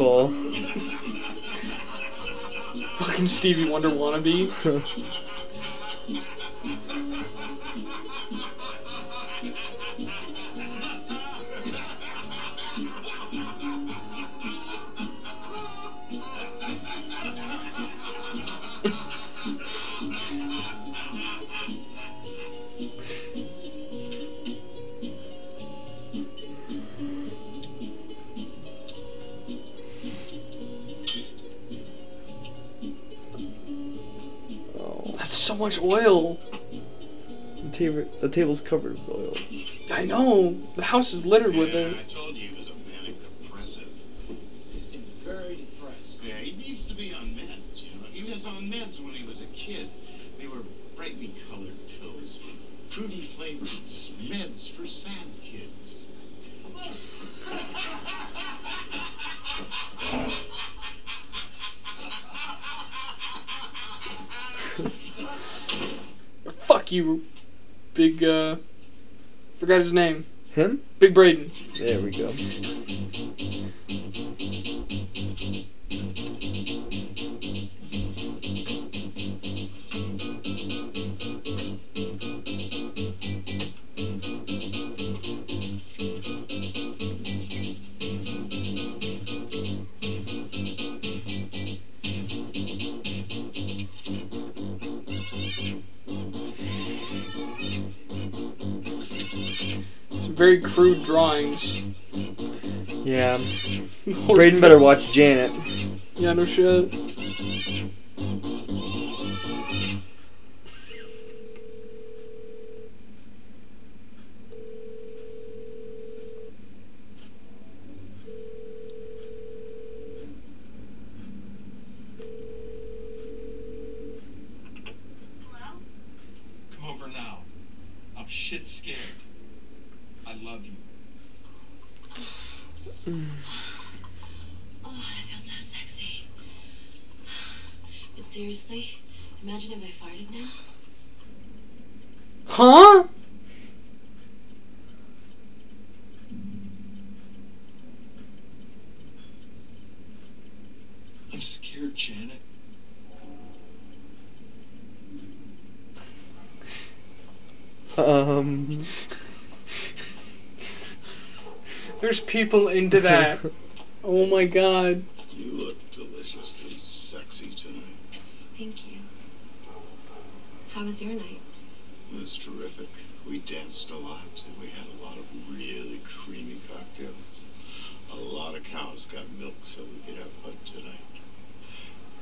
I love Big Paul. Fucking Stevie Wonder wannabe. covered with oil. I know. The house is littered with Yeah, it. I told you he was a manic depressive. He seemed very depressed. Yeah, he needs to be on meds, you know. He was on meds when he was a kid. They were brightly colored pills with fruity flavors. Meds for sad kids. Fuck you, big, uh. Forgot his name. Him? Big Brayden. There we go. Crude. Yeah. Brayden better watch Janet. Yeah, no shit. Come over now. I'm shit scared. I love you. Oh, I feel so sexy. But seriously, imagine if I farted now. Huh? I'm scared, Janet. Um. There's people into that. oh my god. You look deliciously sexy tonight. Thank you. How was your night? It was terrific. We danced a lot, and we had a lot of really creamy cocktails. A lot of cows got milk so we could have fun tonight.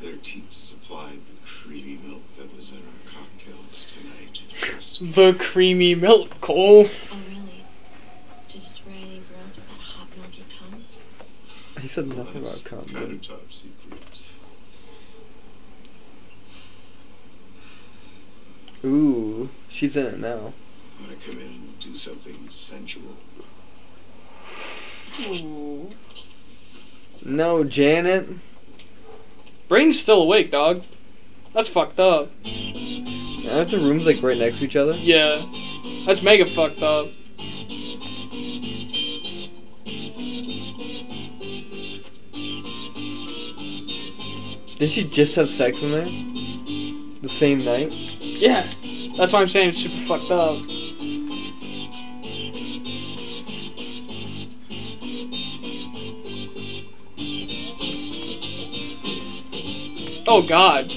Their teats supplied the creamy milk that was in our cocktails tonight. The creamy milk, Cole. Oh, really? Did you spray any girls with that hot milky cum? He said nothing that's about cum. kind of top secret. Ooh, she's in it now. I'm gonna come in and do something sensual. No, Janet. Brain's still awake, dog. That's fucked up. Aren't the rooms like right next to each other? Yeah. That's mega fucked up. Did she just have sex in there? The same night? Yeah. That's why I'm saying it's super fucked up. Oh god.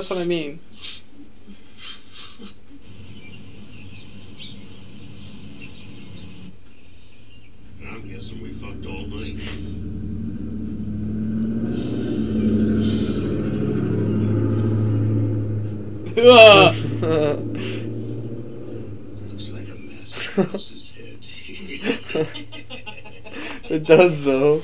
That's what I mean. I'm guessing we fucked all night. Looks like a massive house's head. it does though.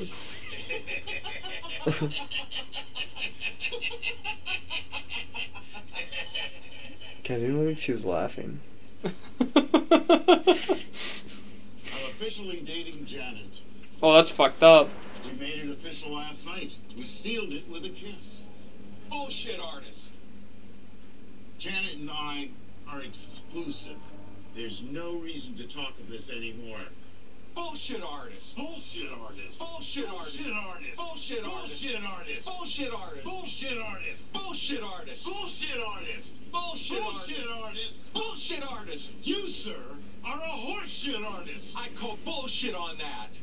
God, I didn't think she was laughing. I'm officially dating Janet. Oh, that's fucked up. We made it official last night. We sealed it with a kiss. Bullshit artist. Janet and I are exclusive. There's no reason to talk of this anymore. Bullshit artist. Bullshit artist. Bullshit artist. Bullshit artist. Bullshit artist. Bullshit artist. Bullshit artist. Bullshit artist. Bullshit artist. Bullshit artist. Bullshit Bullshit artist. artist. Bullshit artist. You, sir, are a horseshit artist. I call bullshit on that.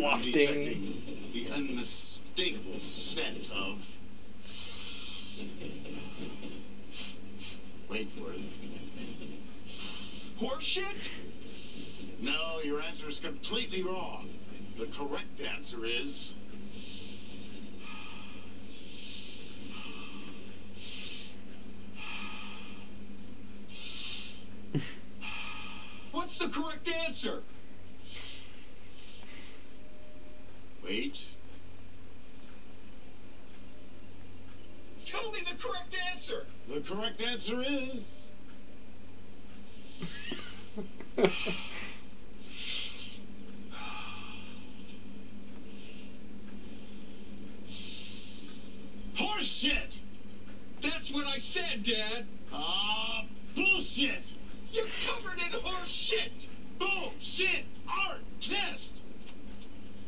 Wafting. detecting the unmistakable scent of. Wait for it. Horseshit? No, your answer is completely wrong. The correct answer is. What's the correct answer? Wait. Tell me the correct answer. The correct answer is. Horseshit! That's what I said, Dad. Ah, bullshit! You're covered in horse shit. Bullshit artist!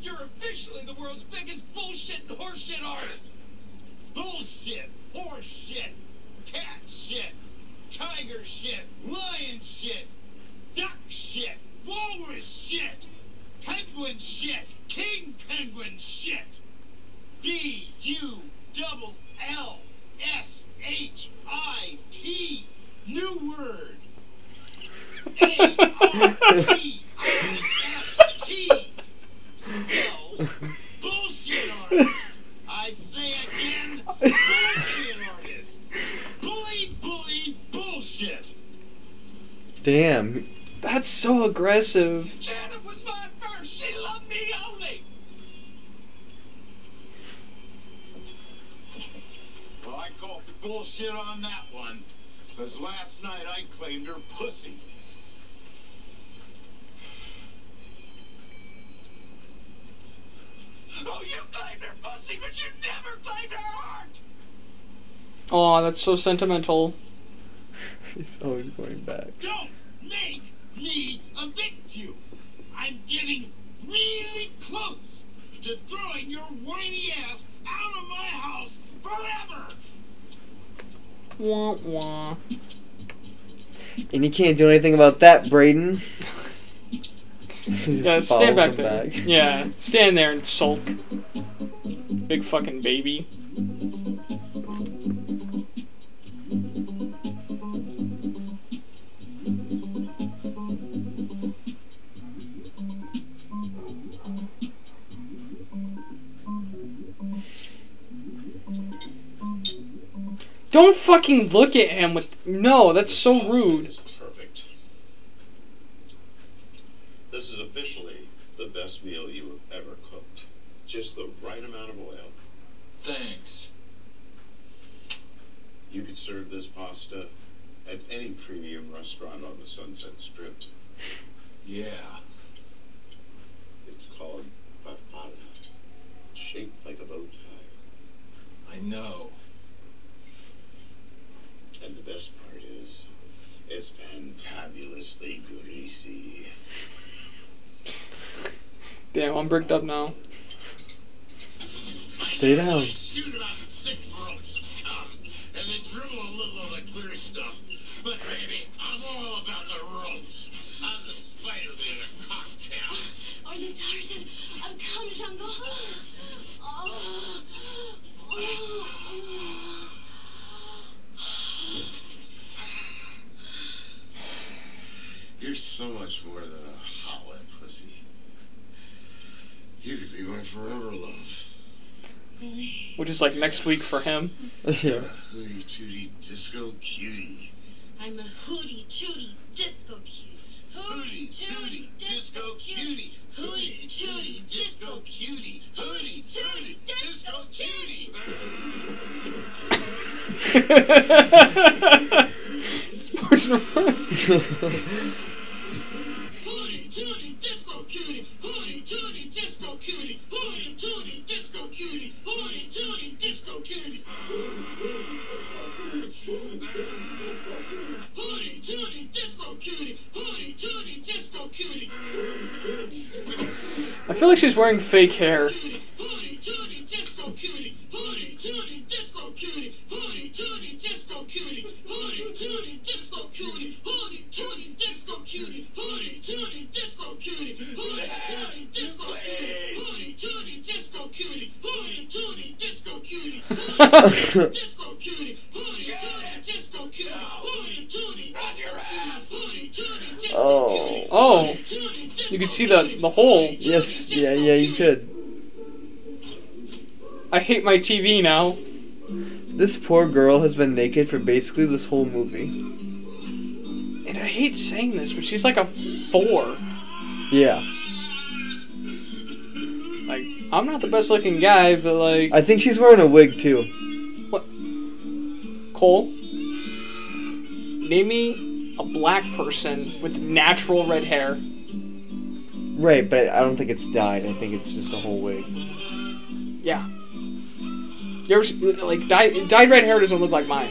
You're officially the world's biggest bullshit and horseshit artist. Bullshit, horse shit, cat shit, tiger shit, lion shit, duck shit, walrus shit, penguin shit, king penguin shit. B U double L S H I T. New word. A R T I S T. Spell bullshit artist. I say again, bullshit artist. Bully, bully, bullshit. Damn. That's so aggressive. Janet was my first. She loved me only. Well, I call bullshit on that one. Because last night I claimed her pussy. Oh, you claimed her pussy, but you never claimed her heart. Oh, that's so sentimental. He's always going back. Don't make me evict you. I'm getting really close to throwing your whiny ass out of my house forever. Wah wah. And you can't do anything about that, Brayden. Yeah, stand back there. Yeah, stand there and sulk. Big fucking baby. Don't fucking look at him with. No, that's so rude. Is perfect. This is officially the best meal you have ever cooked. Just the right amount of oil. Thanks. You could serve this pasta at any premium restaurant on the Sunset Strip. Yeah. It's called farfalle. It's shaped like a bow tie. I know. And the best part is, it's fantabulously greasy. Damn, I'm bricked up now. Stay down. Shoot about six ropes of cum, and they dribble a little of the clear stuff. But baby, I'm all about the ropes. I'm the Spider-Man of cocktail. Or the Tarzan of Cum Jungle. Oh. Oh. You're so much more than a hot wet pussy. You could be my forever love. Really? Which is like next week for him. yeah. Hootie tootie disco cutie. I'm a hootie tootie disco cutie. Hootie tootie disco cutie. Hootie tootie disco cutie. Hootie tootie disco cutie. Sports Hootie feel like she's wearing fake hair. oh. Oh. You can see the, the hole. Yes. Yeah. Yeah. You could. I hate my TV now. This poor girl has been naked for basically this whole movie. And I hate saying this, but she's like a four. Yeah. Like, I'm not the best looking guy, but like, I think she's wearing a wig too. What? Cole, name me a black person with natural red hair. Right, but I don't think it's dyed. I think it's just a whole wig. Yeah. You ever like dyed, dyed red hair doesn't look like mine.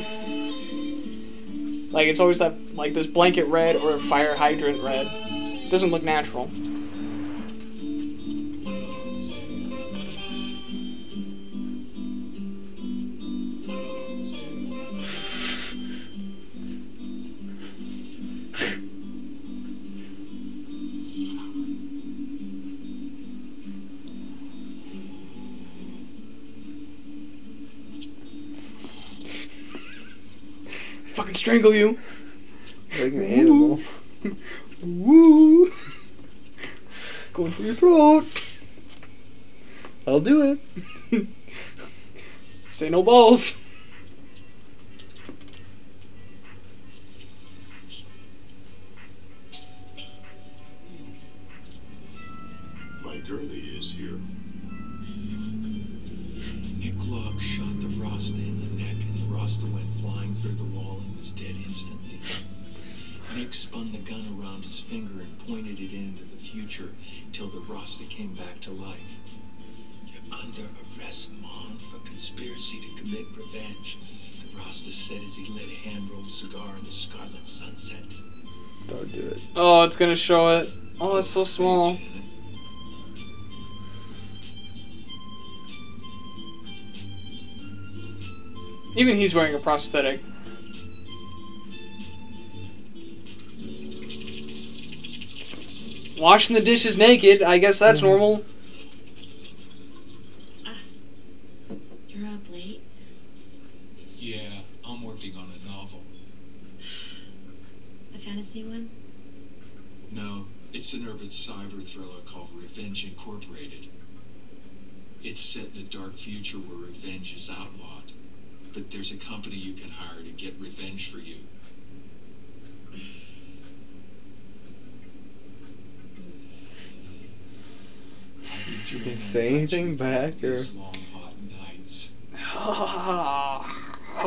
Like it's always that like this blanket red or fire hydrant red. Doesn't look natural. Fucking strangle you. Like an animal. Woo. Going for your throat. I'll do it. Say no balls. Oh, it's gonna show it. Oh, it's so small. Even he's wearing a prosthetic. Washing the dishes naked, I guess that's normal. Ah, you're up late. Yeah, I'm working on a novel. The fantasy one? No, it's an urban cyber thriller called Revenge Incorporated. It's set in a dark future where revenge is outlawed, but there's a company you can hire to get revenge for you. I've been dreaming Can you say anything back, or- these long, hot nights.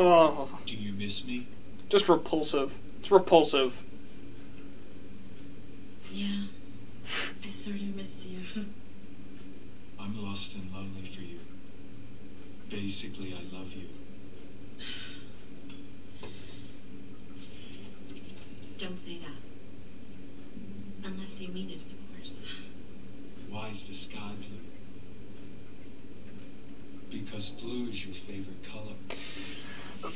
Oh, Do you miss me? just repulsive. It's repulsive. Yeah. I sort of miss you. I'm lost and lonely for you. Basically, I love you. Don't say that. Unless you mean it, of course. Why is the sky blue? Because blue is your favorite color.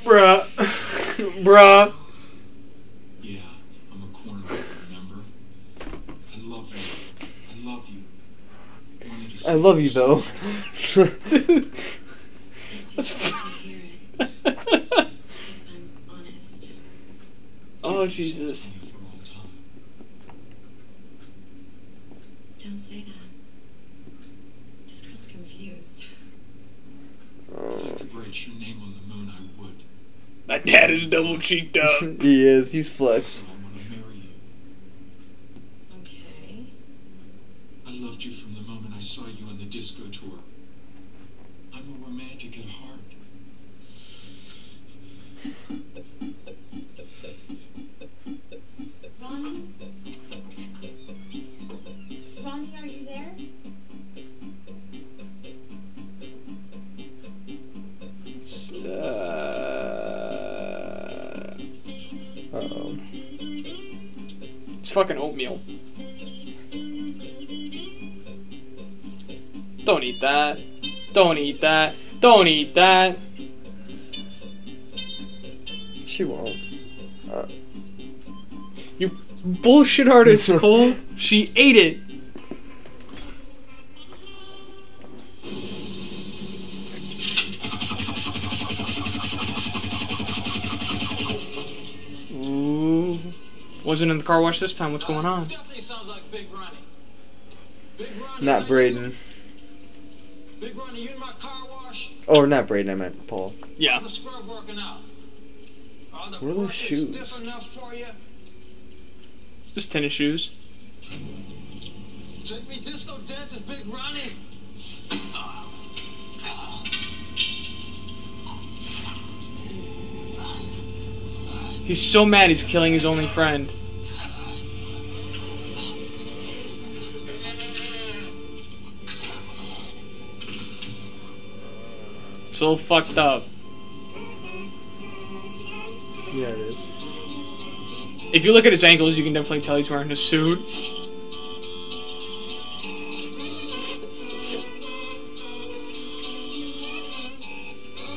Bruh. Bruh. Yeah, I'm a cornball, remember? I love you. I love you. Wanted to I love you though. That's To hear it, if I'm honest. Oh Jesus. to me for all time. Don't say that. This girl's confused. If I could write your name on the moon, I would. My dad is double cheeked up. he is. He's flexed. So I want to marry you. Okay. I loved you from fucking oatmeal. Don't eat that. Don't eat that. Don't eat that. She won't. Uh, You bullshit artist, Cole. She ate it. Wasn't in the car wash this time. What's going on? Like Big Ronnie. Big Ronnie. not Brayden. Big Ronnie, you in my car wash? Or not Brayden, I meant Paul. Yeah. How's the scrub working out? Are the What are those shoes? stiff enough for you? Just tennis shoes. Take me disco dancing, Big Ronnie. He's so mad he's killing his only friend. So fucked up. Yeah, it is. If you look at his ankles, you can definitely tell he's wearing a suit.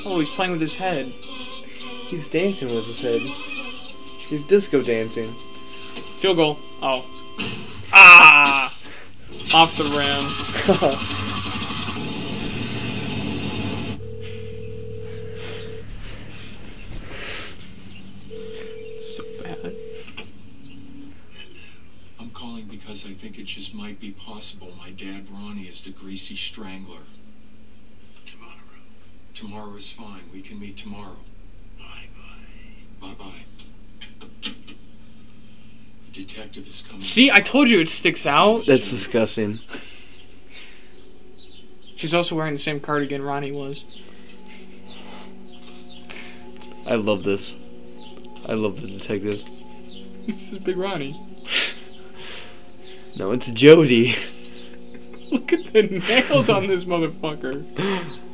Oh, he's playing with his head. He's dancing with his head. He's disco dancing. Field goal. Oh. Ah! Off the rim. possible my dad Ronnie is the greasy strangler. Tomorrow. Tomorrow is fine. We can meet tomorrow. Bye bye. Bye bye. A detective is coming. See, I told you it sticks out. That's disgusting. She's also wearing the same cardigan Ronnie was. I love this. I love the detective. this is Big Ronnie. No, it's Jody. Look at the nails on this motherfucker.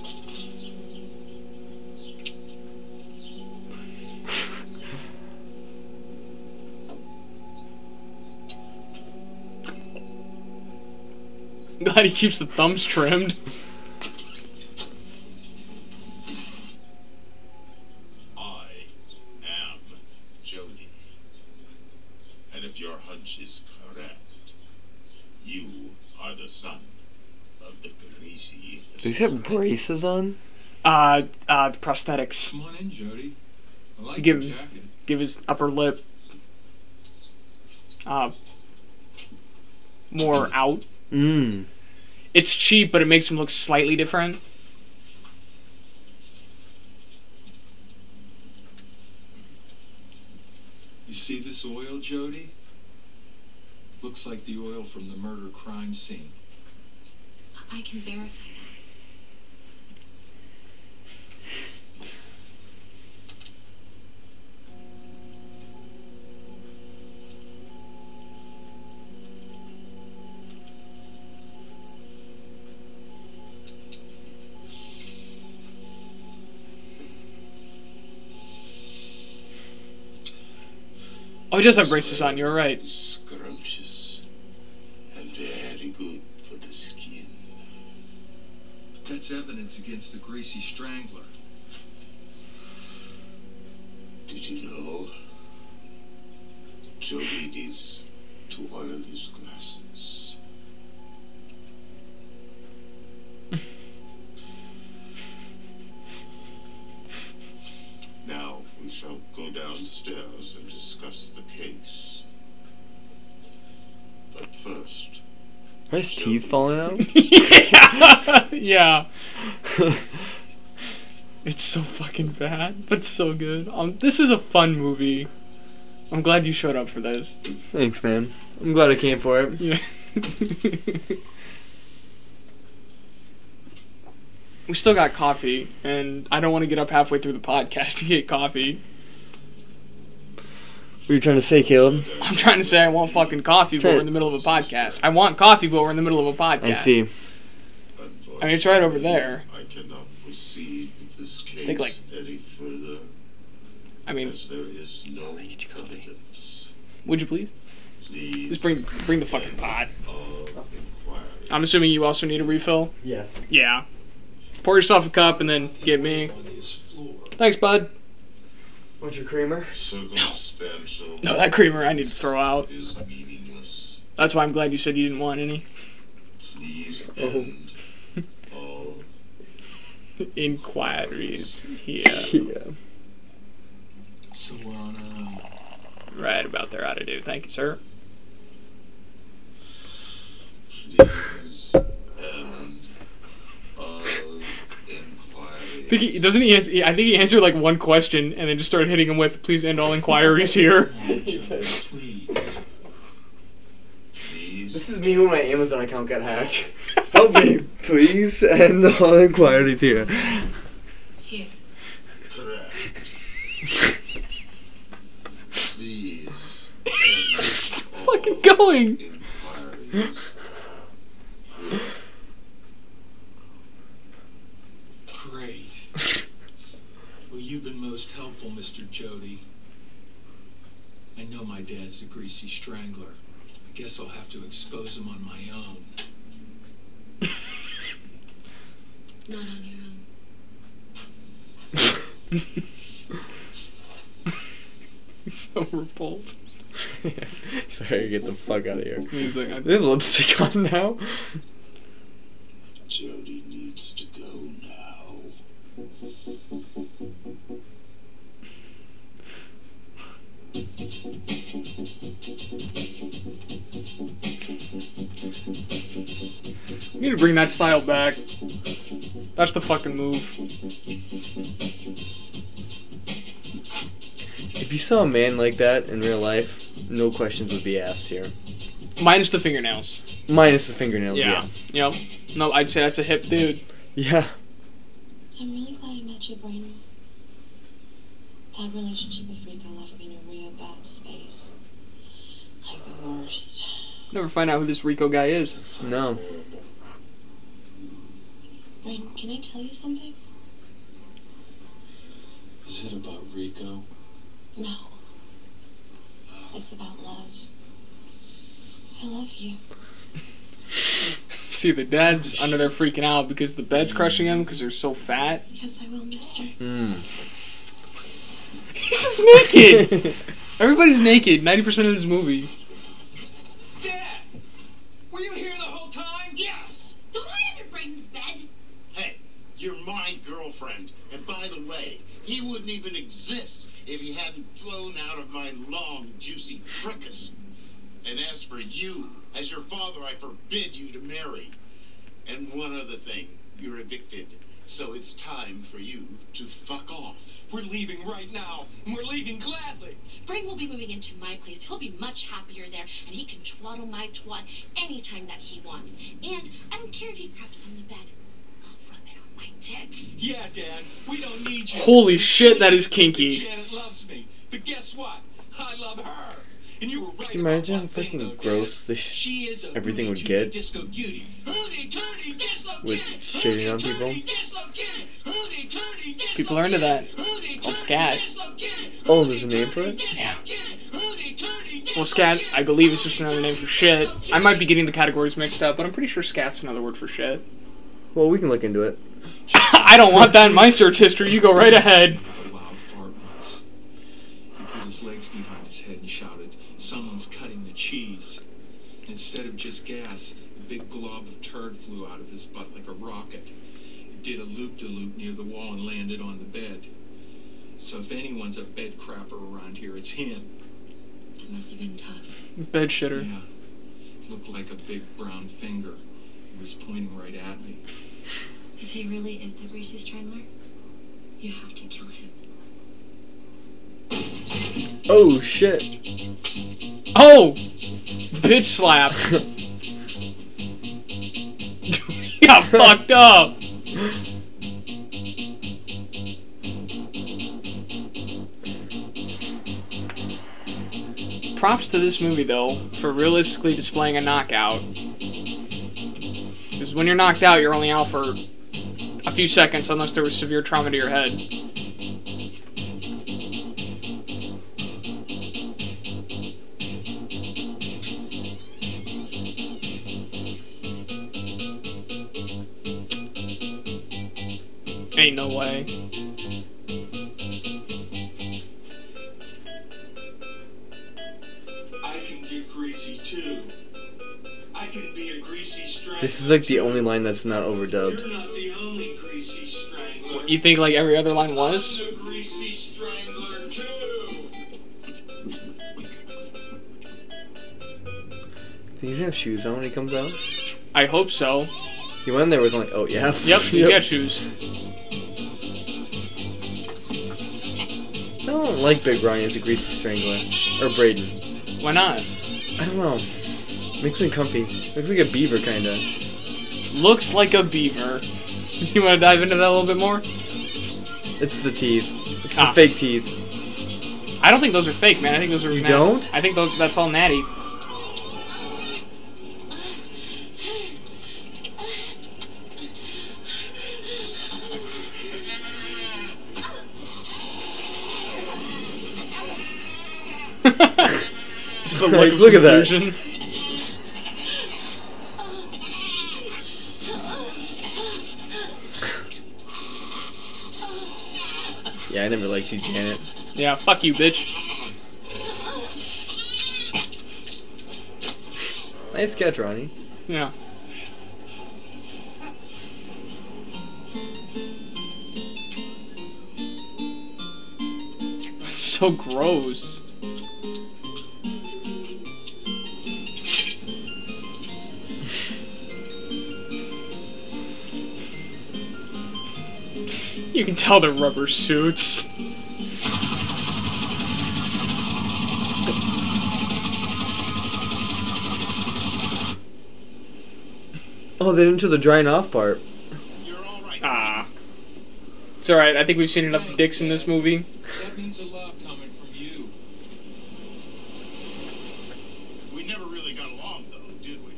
Glad he keeps the thumbs trimmed. I am Jody. And if your hunch is correct, you are the son of the greasy. Does he have braces on? Uh, uh, prosthetics. Come on in, Jody. I like To give your jacket. give his upper lip, uh, more out. Mmm. It's cheap, but it makes him look slightly different. You see this oil, Jody? Looks like the oil from the murder crime scene. I can verify he does have braces on. You're right. Scrumptious and very good for the skin. That's evidence against the greasy strangler. Did you know? Jody needs to oil his glasses. Discuss the case. But first, Are his teeth falling out? yeah. it's so fucking bad, but so good. Um, this is a fun movie. I'm glad you showed up for this. Thanks, man. I'm glad I came for it. Yeah. we still got coffee, and I don't want to get up halfway through the podcast to get coffee. What are you trying to say, Caleb? I'm trying to say I want fucking coffee, but we're in the middle of a podcast. I want coffee, but we're in the middle of a podcast. I see. I mean, it's right over there. I cannot proceed with this case Think, like- any further I mean, as there is no evidence. would you please? Please Just bring bring the fucking pot. I'm assuming you also need a refill. Yes. Yeah. Pour yourself a cup and then get me. Thanks, bud. Want your creamer? Circumstantial No, that creamer I need to throw out. is meaningless. That's why I'm glad you said you didn't want any. Please Oh. end all Inquiries. Yeah. Yeah. So we're on our own. Right about there, ought to do. Thank you, sir. Think he, doesn't he answer, I think he answered like one question and then just started hitting him with, please end all inquiries here. Please. Please This is me when my Amazon account got hacked. Help me, please, end all inquiries here. Here. correct. Please Still fucking going. inquiries. Great. Well, you've been most helpful, Mr. Jody. I know my dad's a greasy strangler. I guess I'll have to expose him on my own. Not on your own. He's so repulsed. He's like, I gotta get the fuck out of here. He's like, I- There's lipstick on now. Jody needs to go now. Need to bring that style back. That's the fucking move. If you saw a man like that in real life, no questions would be asked here. Minus the fingernails. Minus the fingernails. Yeah. Yeah. Yep. No, I'd say that's a hip dude. Yeah. I'm really glad I met you, Brayden. That relationship with Rico left me in a real bad space. Like the worst. Never find out who this Rico guy is. No. Brayden, can I tell you something? Is it about Rico? No. It's about love. I love you. See, the dad's under there freaking out because the bed's crushing him because they're so fat. Yes, I will, mister. Mm. He's just naked. Everybody's naked 90% of this movie. Dad! Were you here the whole time? Yes! Don't hide under Brayden's bed. Hey, you're my girlfriend. And by the way, he wouldn't even exist if he hadn't flown out of my long, juicy fricas. And as for you, as your father, I forbid you to marry. And one other thing, you're evicted. So it's time for you to fuck off. We're leaving right now, and we're leaving gladly. Brayden will be moving into my place. He'll be much happier there, and he can twaddle my twat anytime that he wants. And I don't care if he craps on the bed. I'll rub it on my tits. Yeah, Dad, we don't need you. Holy shit, that is kinky. Janet loves me, but guess what? I love her. And you were right Can you imagine how one thing, fucking though, gross this She is a everything would hooty-tooty get Disco cutie. Hooty-tooty with shitting on people? Hooty-tooty disco cutie. Hooty-tooty disco People are into that. cutie. Called scat. Oh, there's a name for it? Yeah. Well, scat, I believe, is just another name for shit. I might be getting the categories mixed up, but I'm pretty sure scat's another word for shit. Well, we can look into it. I don't want that in my search history. You go right ahead. A loud fart once. He put his legs behind his head and shouted, Someone's cutting the cheese. Instead of just gas, a big glob of turd flew out of his butt like a rocket. It did a loop de loop near the wall and landed on the bed. So if anyone's a bed crapper around here, it's him. That must have been tough. Bed shitter. Yeah. Looked like a big brown finger. It was pointing right at me. If he really is the greasy strangler, you have to kill him. Oh shit. Oh! Bitch slap. he got fucked up. Props to this movie though for realistically displaying a knockout. Because when you're knocked out, you're only out for a few seconds unless there was severe trauma to your head. Ain't no way. Is like the only line that's not overdubbed. You're not the only greasy strangler. You think like every other line was? I'm the greasy strangler too. Think he's gonna have shoes on when he comes out? I hope so. He went in there with like, oh yeah. Yep, you got shoes. I don't like Big Ronnie as a greasy strangler. Or Brayden. Why not? I don't know. Makes me comfy. Looks like a beaver kinda. Looks like a beaver. You want to dive into that a little bit more? It's the teeth. It's the Ah. fake teeth. I don't think those are fake, man. I think those are. You nat- don't? I think those, that's all natty. Just the Like, look, of look at that. Confusion. Yeah, never liked you, Janet. Yeah, fuck you, bitch. Nice catch, Ronnie. Yeah. It's so gross. You can tell they're rubber suits. Oh, they didn't show the drying off part. Ah. It's alright, I think we've seen enough dicks in this movie. That means a lot coming from you. We never really got along, though, did we?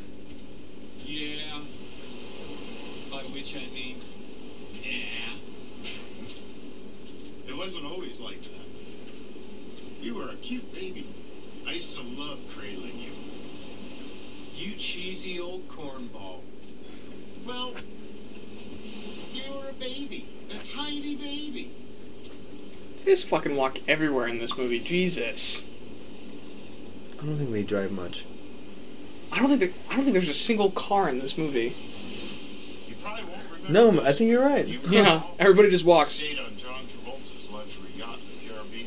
Yeah. By which I mean, yeah. It wasn't always like that. You were a cute baby. I used to love cradling you. You cheesy old cornball. Well, you were a baby. A tiny baby. They just fucking walk everywhere in this movie. Jesus. I don't think they drive much. I don't think there, I don't think there's a single car in this movie. You probably won't remember. No, this. I think you're right. You Yeah, everybody just We walks. stayed on John Travolta's luxury yacht in the Caribbean.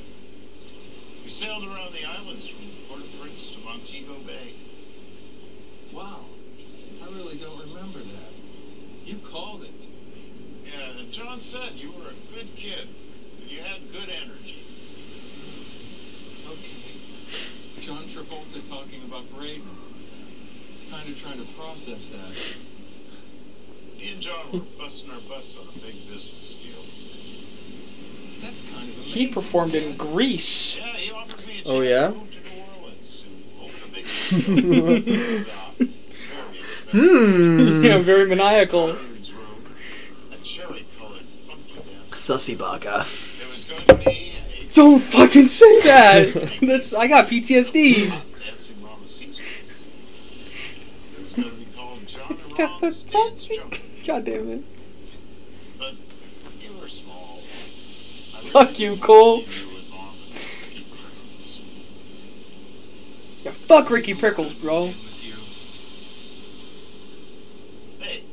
We sailed around the islands from Port-au-Prince to Montego Bay. Wow. I really don't remember that. You called it. Yeah, John said you were a good kid. And you had good energy. Okay. John Travolta talking about Brayden. Kind of trying to process that. Me and John were busting our butts on a big business deal. That's kind of amazing. He performed in Grease. Yeah, he offered me a chance Oh, yeah? to move to New Orleans to open a big studio. Very expensive. Hmm. yeah, very maniacal. Billiards room, a cherry-colored funky dance. Sussy baka. Uh. There was going to be a Don't fucking say that. That's I got PTSD. dancing Mama Caesars. It was going to be called John It's just a Ron's God damn it. But you were small. Fuck you, Cole. want to leave you with Mom and Ricky Prickles. Yeah, fuck Ricky Prickles, bro. With you. Hey,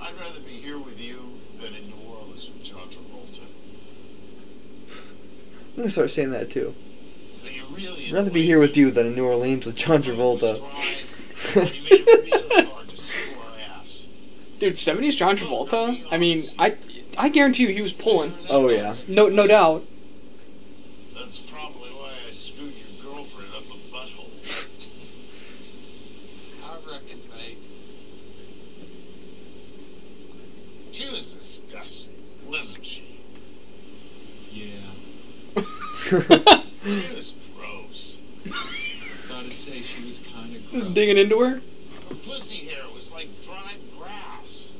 I'd rather be here with you than in New Orleans with John Travolta. I'm gonna start saying that too. But really I'd rather be here with you than in New Orleans with John Travolta. Tried, and you made it really hard to score ass. Dude, 70s John Travolta? I mean, I I guarantee you he was pulling. Oh yeah. No no doubt. That's probably why I screwed your girlfriend up a butthole. I reckon, mate. She was disgusting, wasn't she? Yeah. She was gross. Gotta say, she was kind of gross. Digging into her? Her pussy hair was like dried grass.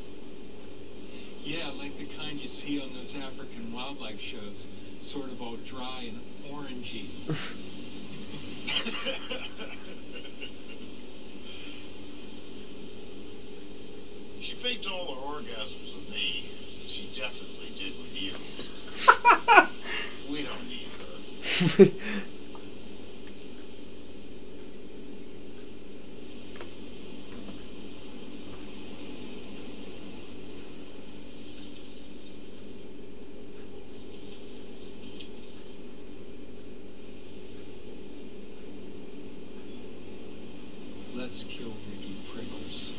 Yeah, like the kind you see on those African wildlife shows. Sort of all dry and orangey. she faked all her orgasms with me. and She definitely did with you. we don't need her. Let's kill Ricky Prickles.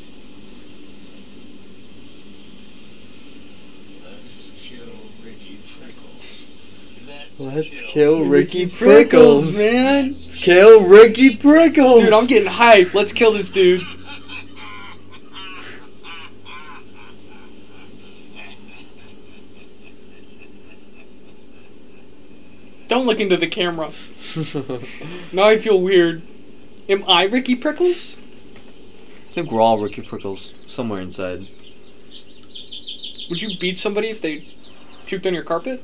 Let's kill Ricky. Let's, kill Ricky Prickles, Prickles. man. Let's kill Ricky Prickles. Dude, I'm getting hyped. Let's kill this dude. Don't look into the camera. Now I feel weird. Am I Ricky Prickles? I think we're all Ricky Prickles somewhere inside. Would you beat somebody if they puked on your carpet?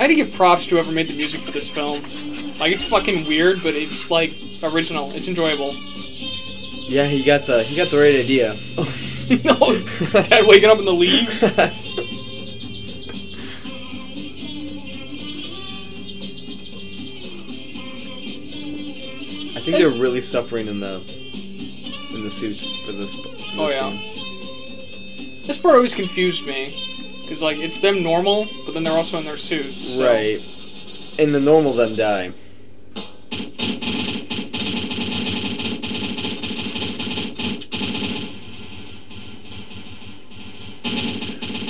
I had to give props to whoever made the music for this film. Like it's fucking weird, but it's like original. It's enjoyable. Yeah, he got the he got the right idea. no, dad waking up in the leaves. I think they're really suffering in the in the suits for this. For this Oh, yeah. scene. This part always confused me, because like it's them normal, but then they're also in their suits. so- Right. And the normal them die.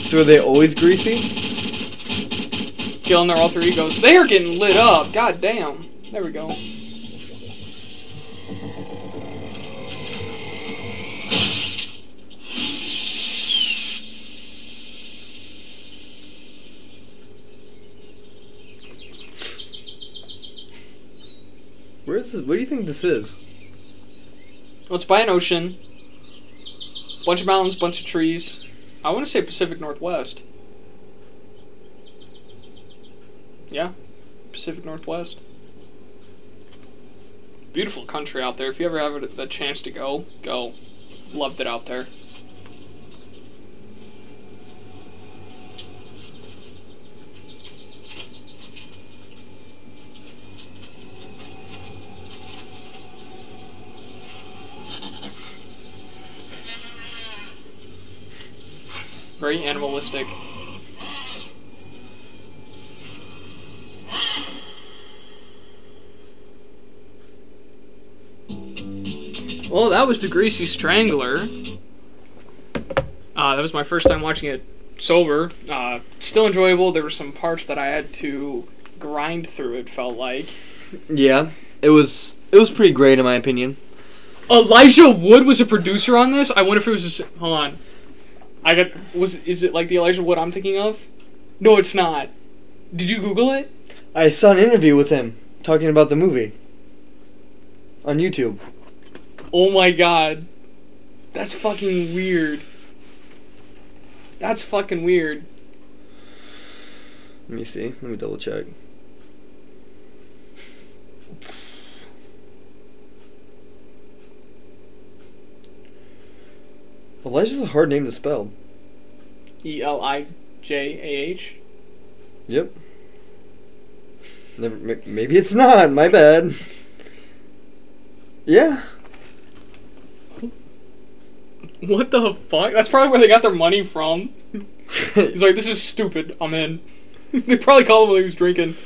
So are they always greasy? killing their alter egos. They are getting lit up. God damn. There we go. Where is this? What do you think this is? Well, it's by an ocean. Bunch of mountains, bunch of trees. I want to say Pacific Northwest. Yeah, Pacific Northwest. Beautiful country out there. If you ever have the chance to go, go. Loved it out there. Very animalistic. Well, that was the Greasy Strangler. Uh, that was my first time watching it sober. Uh, still enjoyable. There were some parts that I had to grind through. It felt like Yeah, it was. It was pretty great in my opinion. Elijah Wood was a producer on this. I wonder if it was just hold on. I got was is it like the Elijah Wood I'm thinking of? No, it's not. Did you Google it? I saw an interview with him talking about the movie on YouTube. Oh my god. That's fucking weird. That's fucking weird. Let me see. Let me double check. Elijah's a hard name to spell. E L I J A H. Yep. Never, maybe it's not. My bad. Yeah. What the fuck? That's probably where they got their money from. He's like, this is stupid. I'm in. they probably called him while he was drinking.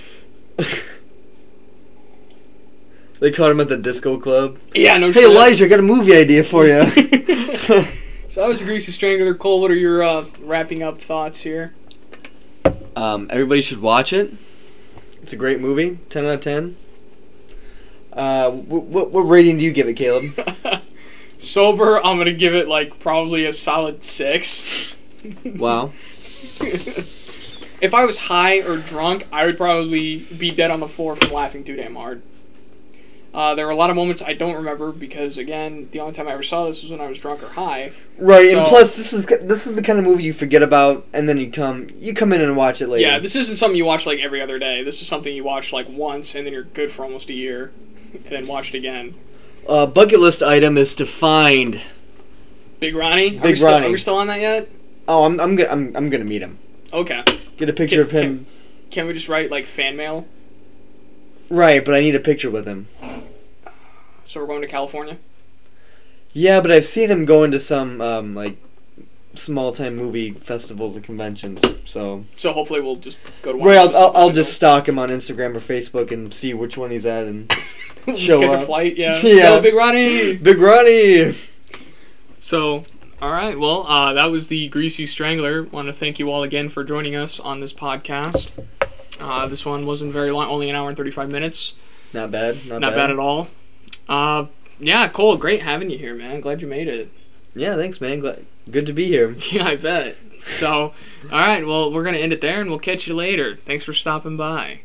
They caught him at the disco club. Yeah, no Hey shit. Elijah, I got a movie idea for you. So that was a Greasy Strangler. Cole, what are your uh, wrapping up thoughts here? um, everybody should watch it. It's a great movie. Ten out of ten. Uh, wh- what what rating do you give it, Caleb? Sober, I'm gonna give it like probably a solid six. wow. If I was high or drunk, I would probably be dead on the floor from laughing too damn hard. Uh, there were a lot of moments I don't remember because, again, the only time I ever saw this was when I was drunk or high. Right, and plus this is this is the kind of movie you forget about, and then you come you come in and watch it later. Yeah, this isn't something you watch like every other day. This is something you watch like once and then you're good for almost a year, and then watch it again. uh, bucket list item is to find. Big Ronnie, are Big still, Ronnie. Are we still on that yet? Oh, I'm I'm gonna I'm, I'm gonna meet him. Okay. Get a picture of him. Can we just write like fan mail? Right, but I need a picture with him. So we're going to California. Yeah, but I've seen him going to some um, like small time movie festivals and conventions. So So hopefully we'll just go to one. right, of I'll, I'll, I'll just stalk him on Instagram or Facebook and see which one he's at and show catch up. a flight. Yeah. yeah. Yo, Big Ronnie. Big Ronnie. So, all right. Well, uh, that was the Greasy Strangler. Want to thank you all again for joining us on this podcast. Uh, this one wasn't very long, only an hour and 35 minutes. Not bad. Not, Not bad at all. Uh, yeah, Cole, great having you here, man. Glad you made it. Yeah, thanks, man. Glad, good to be here. Yeah, I bet. So, all right. Well, we're gonna end it there, and we'll catch you later. Thanks for stopping by.